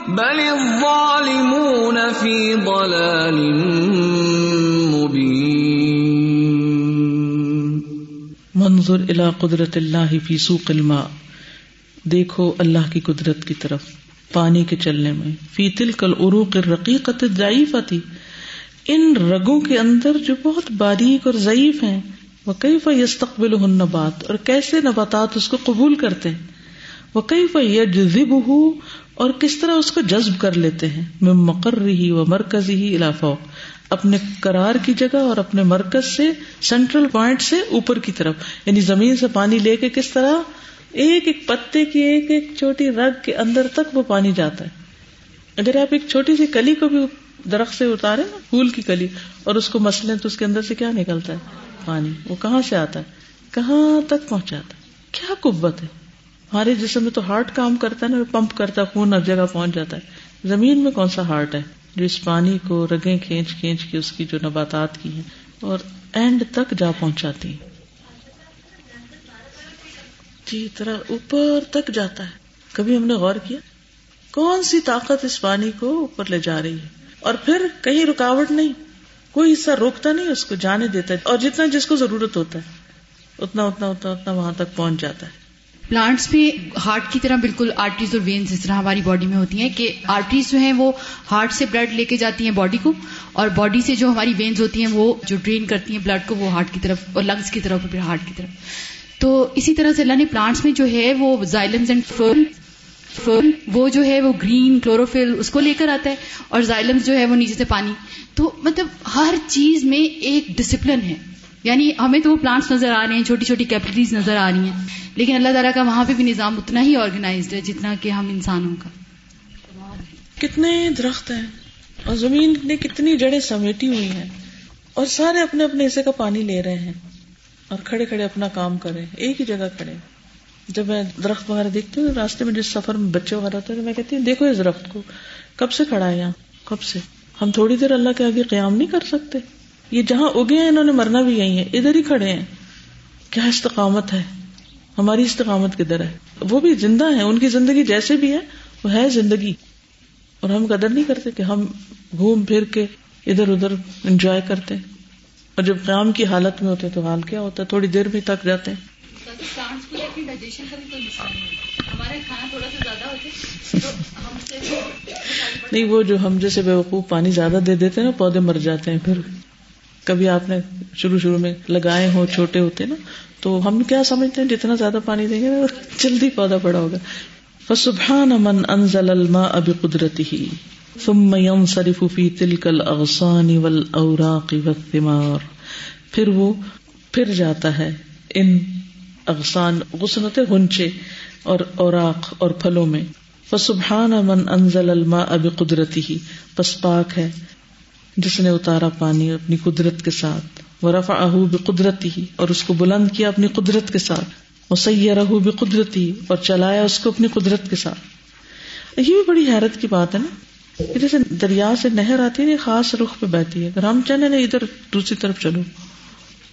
بل الظالمون في ضلال مبين منظر الى قدرت اللہ فی سوق الماء۔ دیکھو اللہ کی قدرت کی طرف، پانی کے چلنے میں۔ فی تل کل عروق رقیقت ضعیف آتی ان رگوں کے اندر جو بہت باریک اور ضعیف ہیں۔ وہ کئی فستقبل نبات۔ اور کیسے نباتات اس کو قبول کرتے ہیں۔ وہ کئی فیجب ہو اور کس طرح اس کو جذب کر لیتے ہیں۔ میں مقرر ہی و مرکزی ہی علاقہ اپنے قرار کی جگہ اور اپنے مرکز سے سینٹرل پوائنٹ سے اوپر کی طرف یعنی زمین سے پانی لے کے کس طرح؟ ایک ایک پتے کی ایک ایک چھوٹی رگ کے اندر تک وہ پانی جاتا ہے۔ اگر آپ ایک چھوٹی سی کلی کو بھی درخت سے اتارے نا، پھول کی کلی، اور اس کو مسلے تو اس کے اندر سے کیا نکلتا ہے؟ پانی۔ وہ کہاں سے آتا ہے؟ کہاں تک پہنچاتا ہے؟ کیا قوت ہے؟ ہمارے جسم میں تو ہارٹ کام کرتا ہے نا، پمپ کرتا ہے، خون ہر جگہ پہنچ جاتا ہے۔ زمین میں کون سا ہارٹ ہے؟ جو اس پانی کو رگیں کھینچ کھینچ کے اس کی جو نباتات کی ہیں اور اینڈ تک جا پہنچاتی ہیں۔ جی طرح اوپر تک جاتا ہے۔ کبھی ہم نے غور کیا؟ کون سی طاقت اس پانی کو اوپر لے جا رہی ہے؟ اور پھر کہیں رکاوٹ نہیں، کوئی حصہ روکتا نہیں، اس کو جانے دیتا ہے۔ اور جتنا جس کو ضرورت ہوتا ہے، اتنا اتنا اتنا اتنا وہاں تک پہنچ جاتا ہے۔ پلانٹس میں ہارٹ کی طرح بالکل آرٹریز اور وینز اس طرح ہماری باڈی میں ہوتی ہیں کہ آرٹریز جو ہیں وہ ہارٹ سے بلڈ لے کے جاتی ہیں باڈی کو اور باڈی سے جو ہماری وینز ہوتی ہیں وہ جو ڈرین کرتی ہیں بلڈ کو وہ ہارٹ کی طرف اور لنگس کی طرف پھر ہارٹ کی طرف۔ تو اسی طرح سے اللہ نے پلانٹس میں جو ہے وہ زائلمز اینڈ فل فل وہ جو ہے وہ گرین کلوروفل اس کو لے کر آتا ہے اور زائلمز جو ہے وہ نیچے سے پانی۔ تو مطلب ہر چیز میں ایک ڈسپلن ہے۔ یعنی ہمیں تو وہ پلانٹس نظر آ رہے ہیں، چھوٹی چھوٹی کیپٹریز نظر آ رہی ہیں۔ لیکن اللہ تعالیٰ کا وہاں پہ بھی نظام اتنا ہی آرگنائزڈ ہے جتنا کہ ہم انسانوں کا۔ کتنے درخت ہیں اور زمین نے کتنی جڑیں سمیٹی ہوئی ہیں اور سارے اپنے اپنے حصے کا پانی لے رہے ہیں اور کھڑے کھڑے اپنا کام کرے ایک ہی جگہ کھڑے جب میں درخت وغیرہ دیکھتی ہوں راستے میں جس سفر میں بچے وغیرہ ہوتے ہیں میں کہتی ہوں، دیکھو اس درخت کو، کب سے کھڑا ہے یہاں؟ کب سے؟ ہم تھوڑی دیر اللہ کے آگے قیام نہیں کر سکتے۔ یہ جہاں اگے ہیں انہوں نے مرنا بھی یہی ہے ادھر ہی کھڑے ہیں۔ کیا استقامت ہے؟ ہماری استقامت کدھر ہے؟ وہ بھی زندہ ہے ان کی زندگی جیسے بھی ہے وہ ہے زندگی۔ اور ہم قدر نہیں کرتے کہ ہم گھوم پھر کے ادھر ادھر انجوائے کرتے۔ اور جب قیام کی حالت میں ہوتے تو حال کیا ہوتا؟ ہے تھوڑی دیر میں تک جاتے۔ ہیں نہیں وہ جو ہم جیسے بے وقوف پانی زیادہ دے دیتے نا پودے مر جاتے ہیں پھر۔ کبھی آپ نے شروع شروع میں لگائے ہو چھوٹے ہوتے نا، تو ہم کیا سمجھتے ہیں؟ جتنا زیادہ پانی دیں گے جلدی پودا بڑا ہوگا۔ فسبحان من انزل الماء بقدرته، ثم ينصرف في تلك الاغصان والاوراق والثمار۔ پھر وہ پھر جاتا ہے ان اغصان، غصنت ہنچے اور اوراق اور پھلوں میں۔ فسبحان من انزل الماء بقدرته، پس پاک ہے۔ جس نے اتارا پانی اپنی قدرت کے ساتھ۔ وہ رفا اہو قدرتی ہی اور اس کو بلند کیا اپنی قدرت کے ساتھ۔ وہ سید رہو قدرتی اور چلایا اس کو اپنی قدرت کے ساتھ۔ یہ بھی بڑی حیرت کی بات ہے نا جیسے دریا سے نہر آتی ہے خاص رخ پہ بہتی ہے۔ اگر ہم چلے نا ادھر دوسری طرف چلو،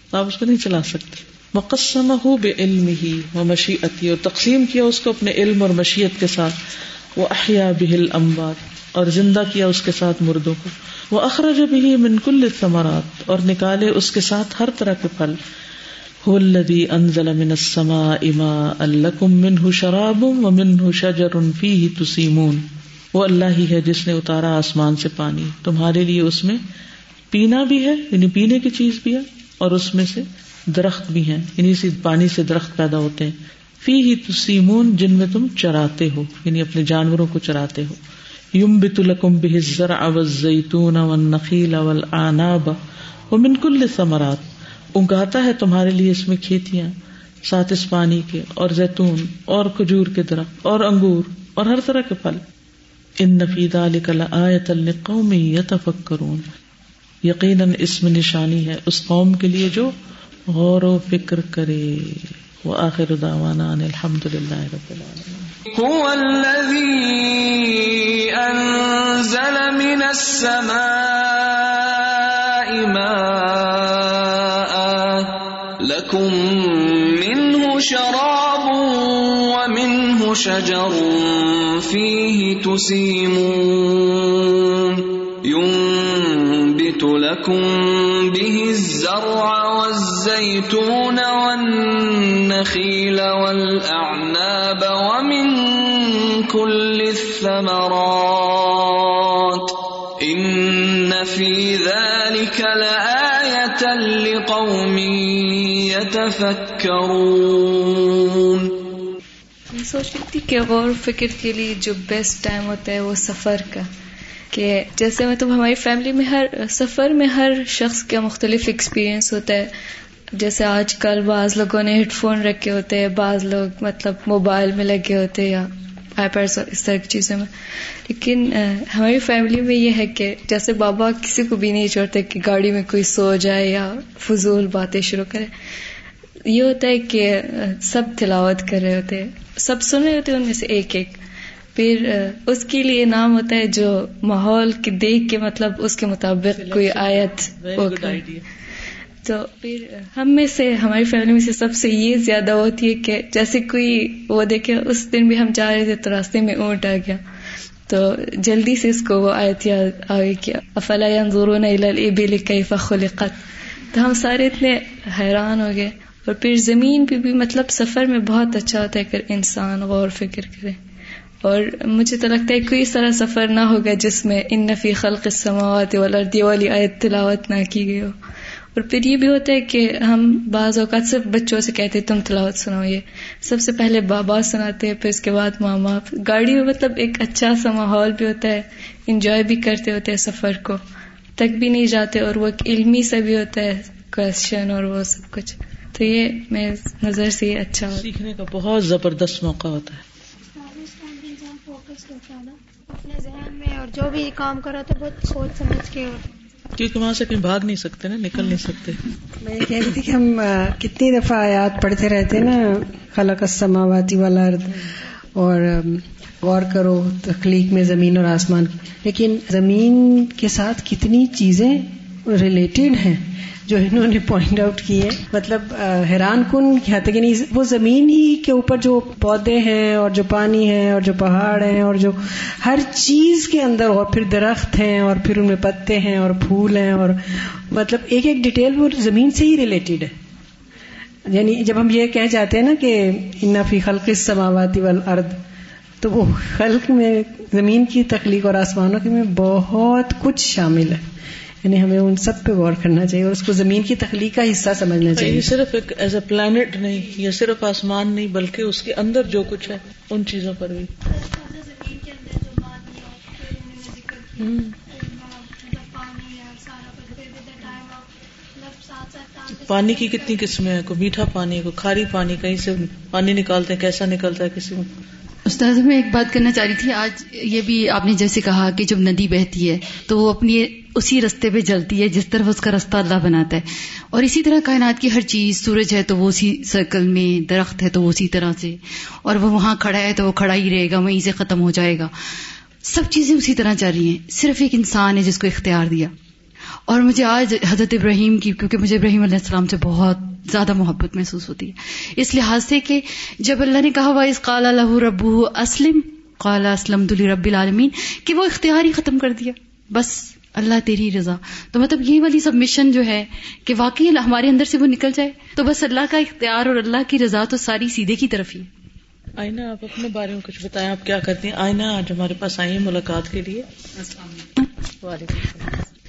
تو آپ اس کو نہیں چلا سکتے۔ مقصم ہو بے علم ہی وہ مشیعتی اور تقسیم کیا اس کو اپنے علم اور مشیت کے ساتھ۔ وہ احیا بہل امبار اور زندہ کیا اس کے ساتھ مردوں کو۔ وہ اخراج بھی منکل ثمرات اور نکالے اس کے ساتھ ہر طرح کے پھل۔ الذي انزل من السماء ماء لكم منه شراب ومنه شجر فيه تسيمون۔ وہ اللہ ہی ہے جس نے اتارا آسمان سے پانی۔ تمہارے لیے اس میں پینا بھی ہے یعنی پینے کی چیز بھی ہے، اور اس میں سے درخت بھی ہیں۔ یعنی اسی پانی سے درخت پیدا ہوتے ہیں۔ فی ہی تسیمون، جن میں تم چراتے ہو یعنی اپنے جانوروں کو چراتے ہو۔ یم بت القم بزر اوزیتون اون نقیل اول آناب و منکل ثمرات اگاتا ہے تمہارے لیے اس میں کھیتیاں، ساتھ اس پانی کے اور زیتون اور کھجور کے درخت اور انگور اور ہر طرح کے پھل۔ ان نفید علی آیت القومی یتفکرون۔ یقیناً اس میں نشانی ہے اس قوم کے لیے جو غور و فکر کرے۔ وہ آخر دعوانا الحمد للہ رب العالمین۔ هو الذي أنزل من السماء ماء لكم منه شراب ومنه شجر فيه تسيمون ينبت لكم به الزرع والزيتون والنخيل والأعناب الثمرات. إن في ذلك لآية لقوم يتفكرون. میں سوچ رہی تھی کہ غور و فکر کے لیے جو بیسٹ ٹائم ہوتا ہے وہ سفر کا، کہ جیسے مطلب ہماری فیملی میں ہر سفر میں ہر شخص کا مختلف ایکسپیرئنس ہوتا ہے۔ جیسے آج کل بعض لوگوں نے ہیڈ فون رکھے ہوتے ہیں، بعض لوگ مطلب موبائل میں لگے ہوتے ہیں یا آئی پیڈ اس طرح کی چیزوں میں۔ لیکن ہماری فیملی میں یہ ہے کہ جیسے بابا کسی کو بھی نہیں چھوڑتے کہ گاڑی میں کوئی سو جائے یا فضول باتیں شروع کرے۔ یہ ہوتا ہے کہ سب تلاوت کر رہے ہوتے سب سن رہے ہوتے ان میں سے ایک ایک۔ پھر اس کے لیے نام ہوتا ہے جو ماحول کے دیکھ کے مطلب اس کے مطابق کوئی آیت تو پھر ہم میں سے، ہماری فیملی میں سے سب سے یہ زیادہ ہوتی ہے کہ جیسے کوئی وہ دیکھے، اس دن بھی ہم جا رہے تھے تو راستے میں اونٹ آ گیا۔ تو جلدی سے اس کو وہ آیت یاد آ گئی کہ افلا ضرور کیف خلقت۔ تو ہم سارے اتنے حیران ہو گئے۔ اور پھر زمین پہ بھی مطلب سفر میں بہت اچھا ہوتا ہے کہ انسان غور فکر کرے۔ اور مجھے تو لگتا ہے کوئی طرح سفر نہ ہوگا جس میں ان نفی خلق السماوات والارض والی آیت تلاوت نہ کی گئی ہو۔ اور پھر یہ بھی ہوتا ہے کہ ہم بعض اوقات صرف بچوں سے کہتے تم تلاوت سنو یہ سب سے پہلے بابا سناتے ہیں پھر اس کے بعد ماما گاڑی میں مطلب ایک اچھا سا ماحول بھی ہوتا ہے انجوائے بھی کرتے ہوتے ہیں سفر کو تک بھی نہیں جاتے اور وہ ایک علمی سا بھی ہوتا ہے کوشچن اور وہ سب کچھ۔ تو یہ میرے نظر سے اچھا ہوتا سیکھنے کا بہت زبردست موقع ہوتا ہے۔ اپنے ذہن میں اور جو بھی کام کرو تو بہت سوچ سمجھ کے کیونکہ وہاں سے کہیں بھاگ نہیں سکتے نا، نکل نہیں سکتے۔ میں یہ کہہ رہی تھی کہ ہم کتنی دفعہ آیات پڑھتے رہتے نا، خلق السماواتی والا اور غور کرو تخلیق میں زمین اور آسمان کی۔ لیکن زمین کے ساتھ کتنی چیزیں ریلیٹڈ ہیں۔ جو انہوں نے پوائنٹ آؤٹ کی ہے مطلب حیران کن کیا تھا کہ نہیں، وہ زمین ہی کے اوپر جو پودے ہیں اور جو پانی ہے اور جو پہاڑ ہیں اور جو ہر چیز کے اندر اور پھر درخت ہیں اور پھر ان میں پتے ہیں اور پھول ہیں اور مطلب ایک ایک ڈیٹیل وہ زمین سے ہی ریلیٹڈ ہے۔ یعنی جب ہم یہ کہہ جاتے ہیں نا کہ انفی خلق سماواتی والارض تو وہ خلق میں زمین کی تخلیق اور آسمانوں کے میں بہت کچھ شامل ہے۔ یعنی ہمیں ان سب پہ غور کرنا چاہیے اور اس کو زمین کی تخلیق کا حصہ سمجھنا چاہیے یہ صرف ایک ایز اے پلانٹ نہیں یا صرف آسمان نہیں بلکہ اس کے اندر جو کچھ ہے ان چیزوں پر بھی۔ پانی کی کتنی قسمیں ہیں کوئی میٹھا پانی کوئی کھاری پانی کہیں سے پانی نکالتے ہیں کیسا نکلتا ہے کسی میں استاذ، میں ایک بات کرنا چاہ رہی تھی، آج یہ بھی آپ نے جیسے کہا کہ جب ندی بہتی ہے تو وہ اپنی اسی رستے پہ جلتی ہے جس طرح اس کا رستہ اللہ بناتا ہے۔ اور اسی طرح کائنات کی ہر چیز، سورج ہے تو وہ اسی سرکل میں، درخت ہے تو وہ اسی طرح سے۔ اور وہ وہاں کھڑا ہے تو وہ کھڑا ہی رہے گا، وہیں سے ختم ہو جائے گا۔ سب چیزیں اسی طرح چل رہی ہیں۔ صرف ایک انسان ہے جس کو اختیار دیا۔ اور مجھے آج حضرت ابراہیم کی کیونکہ مجھے ابراہیم علیہ السلام سے بہت زیادہ محبت محسوس ہوتی ہے۔ اس لحاظ سے کہ جب اللہ نے کہا اس قال اللہ رب اسلم قال اسلم دلی رب العالمین کہ وہ اختیار ہی ختم کر دیا۔ بس اللہ تیری رضا۔ تو مطلب یہ والی سبمیشن جو ہے کہ واقعی ہمارے اندر سے وہ نکل جائے تو بس اللہ کا اختیار اور اللہ کی رضا تو ساری سیدھے کی طرف ہی۔ آئینہ آپ اپنے بارے میں کچھ بتائیں آپ کیا کرتی ہیں؟ آئینہ آج ہمارے پاس آئی ہیں ملاقات کے لیے۔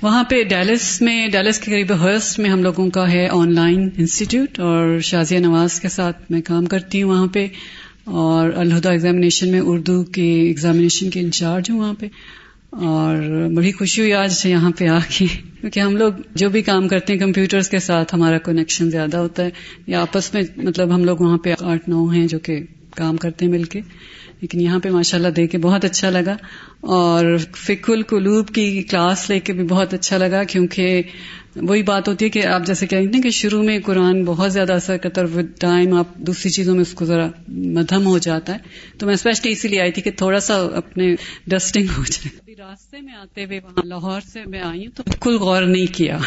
وہاں پہ ڈیلس میں، ڈیلس کے قریب ہرسٹ میں ہم لوگوں کا ہے آن لائن انسٹیٹیوٹ اور شازیہ نواز کے ساتھ میں کام کرتی ہوں وہاں پہ اور الہدا ایگزامینیشن میں اردو کے ایگزامینیشن کے انچارج ہوں وہاں پہ اور بڑی خوشی ہوئی آج یہاں پہ آ کے، کیونکہ ہم لوگ جو بھی کام کرتے ہیں کمپیوٹرز کے ساتھ ہمارا کنیکشن زیادہ ہوتا ہے یا آپس میں مطلب ہم لوگ وہاں پہ آٹھ نو ہیں جو کہ کام کرتے ہیں مل کے۔ لیکن یہاں پہ ماشاء اللہ دیکھ کے بہت اچھا لگا اور فک القلوب کی کلاس لے کے بھی بہت اچھا لگا کیونکہ وہی بات ہوتی ہے کہ آپ جیسے کہتے ہیں کہ شروع میں قرآن بہت زیادہ اثر کرتا ہے اور ٹائم آپ دوسری چیزوں میں اس کو ذرا مدھم ہو جاتا ہے۔ تو میں اسپیشلی اسی لیے آئی تھی کہ تھوڑا سا اپنے ڈسٹنگ ہو جائے۔ راستے میں آتے ہوئے وہاں لاہور سے میں آئی ہوں تو بالکل غور نہیں کیا۔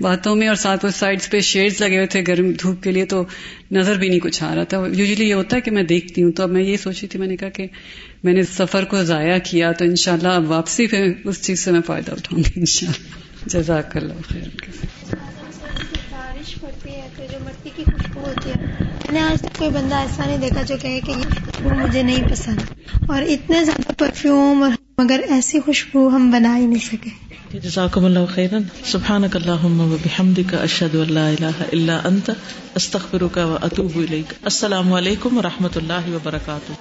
باتوں میں اور ساتھ وہ سائڈس پہ شیڈز لگے ہوئے تھے گرم دھوپ کے لیے تو نظر بھی نہیں کچھ آ رہا تھا۔ یوزلی یہ ہوتا ہے کہ میں دیکھتی ہوں۔ تو اب میں یہ سوچی تھی میں نے کہا کہ میں نے سفر کو ضائع کیا تو انشاءاللہ اب واپسی پہ اس چیز سے میں فائدہ اٹھاؤں گی ان شاء اللہ جزاک اللہ خیر. بارش پڑتی ہے تو جو مٹی کی خوشبو ہوتی ہے میں نے آج تک کوئی بندہ ایسا نہیں دیکھا جو کہے کہ یہ خوشبو مجھے نہیں پسند۔ اور اتنے زیادہ پرفیوم اور مگر ایسی خوشبو ہم بنا ہی نہیں سکے۔ جزاکم اللہ خیرن۔ سبحانک اللہم و بحمدک اشہد ان لا الہ الا انت استغفرک و اتوب الیک۔ السلام علیکم و رحمۃ اللہ وبرکاتہ۔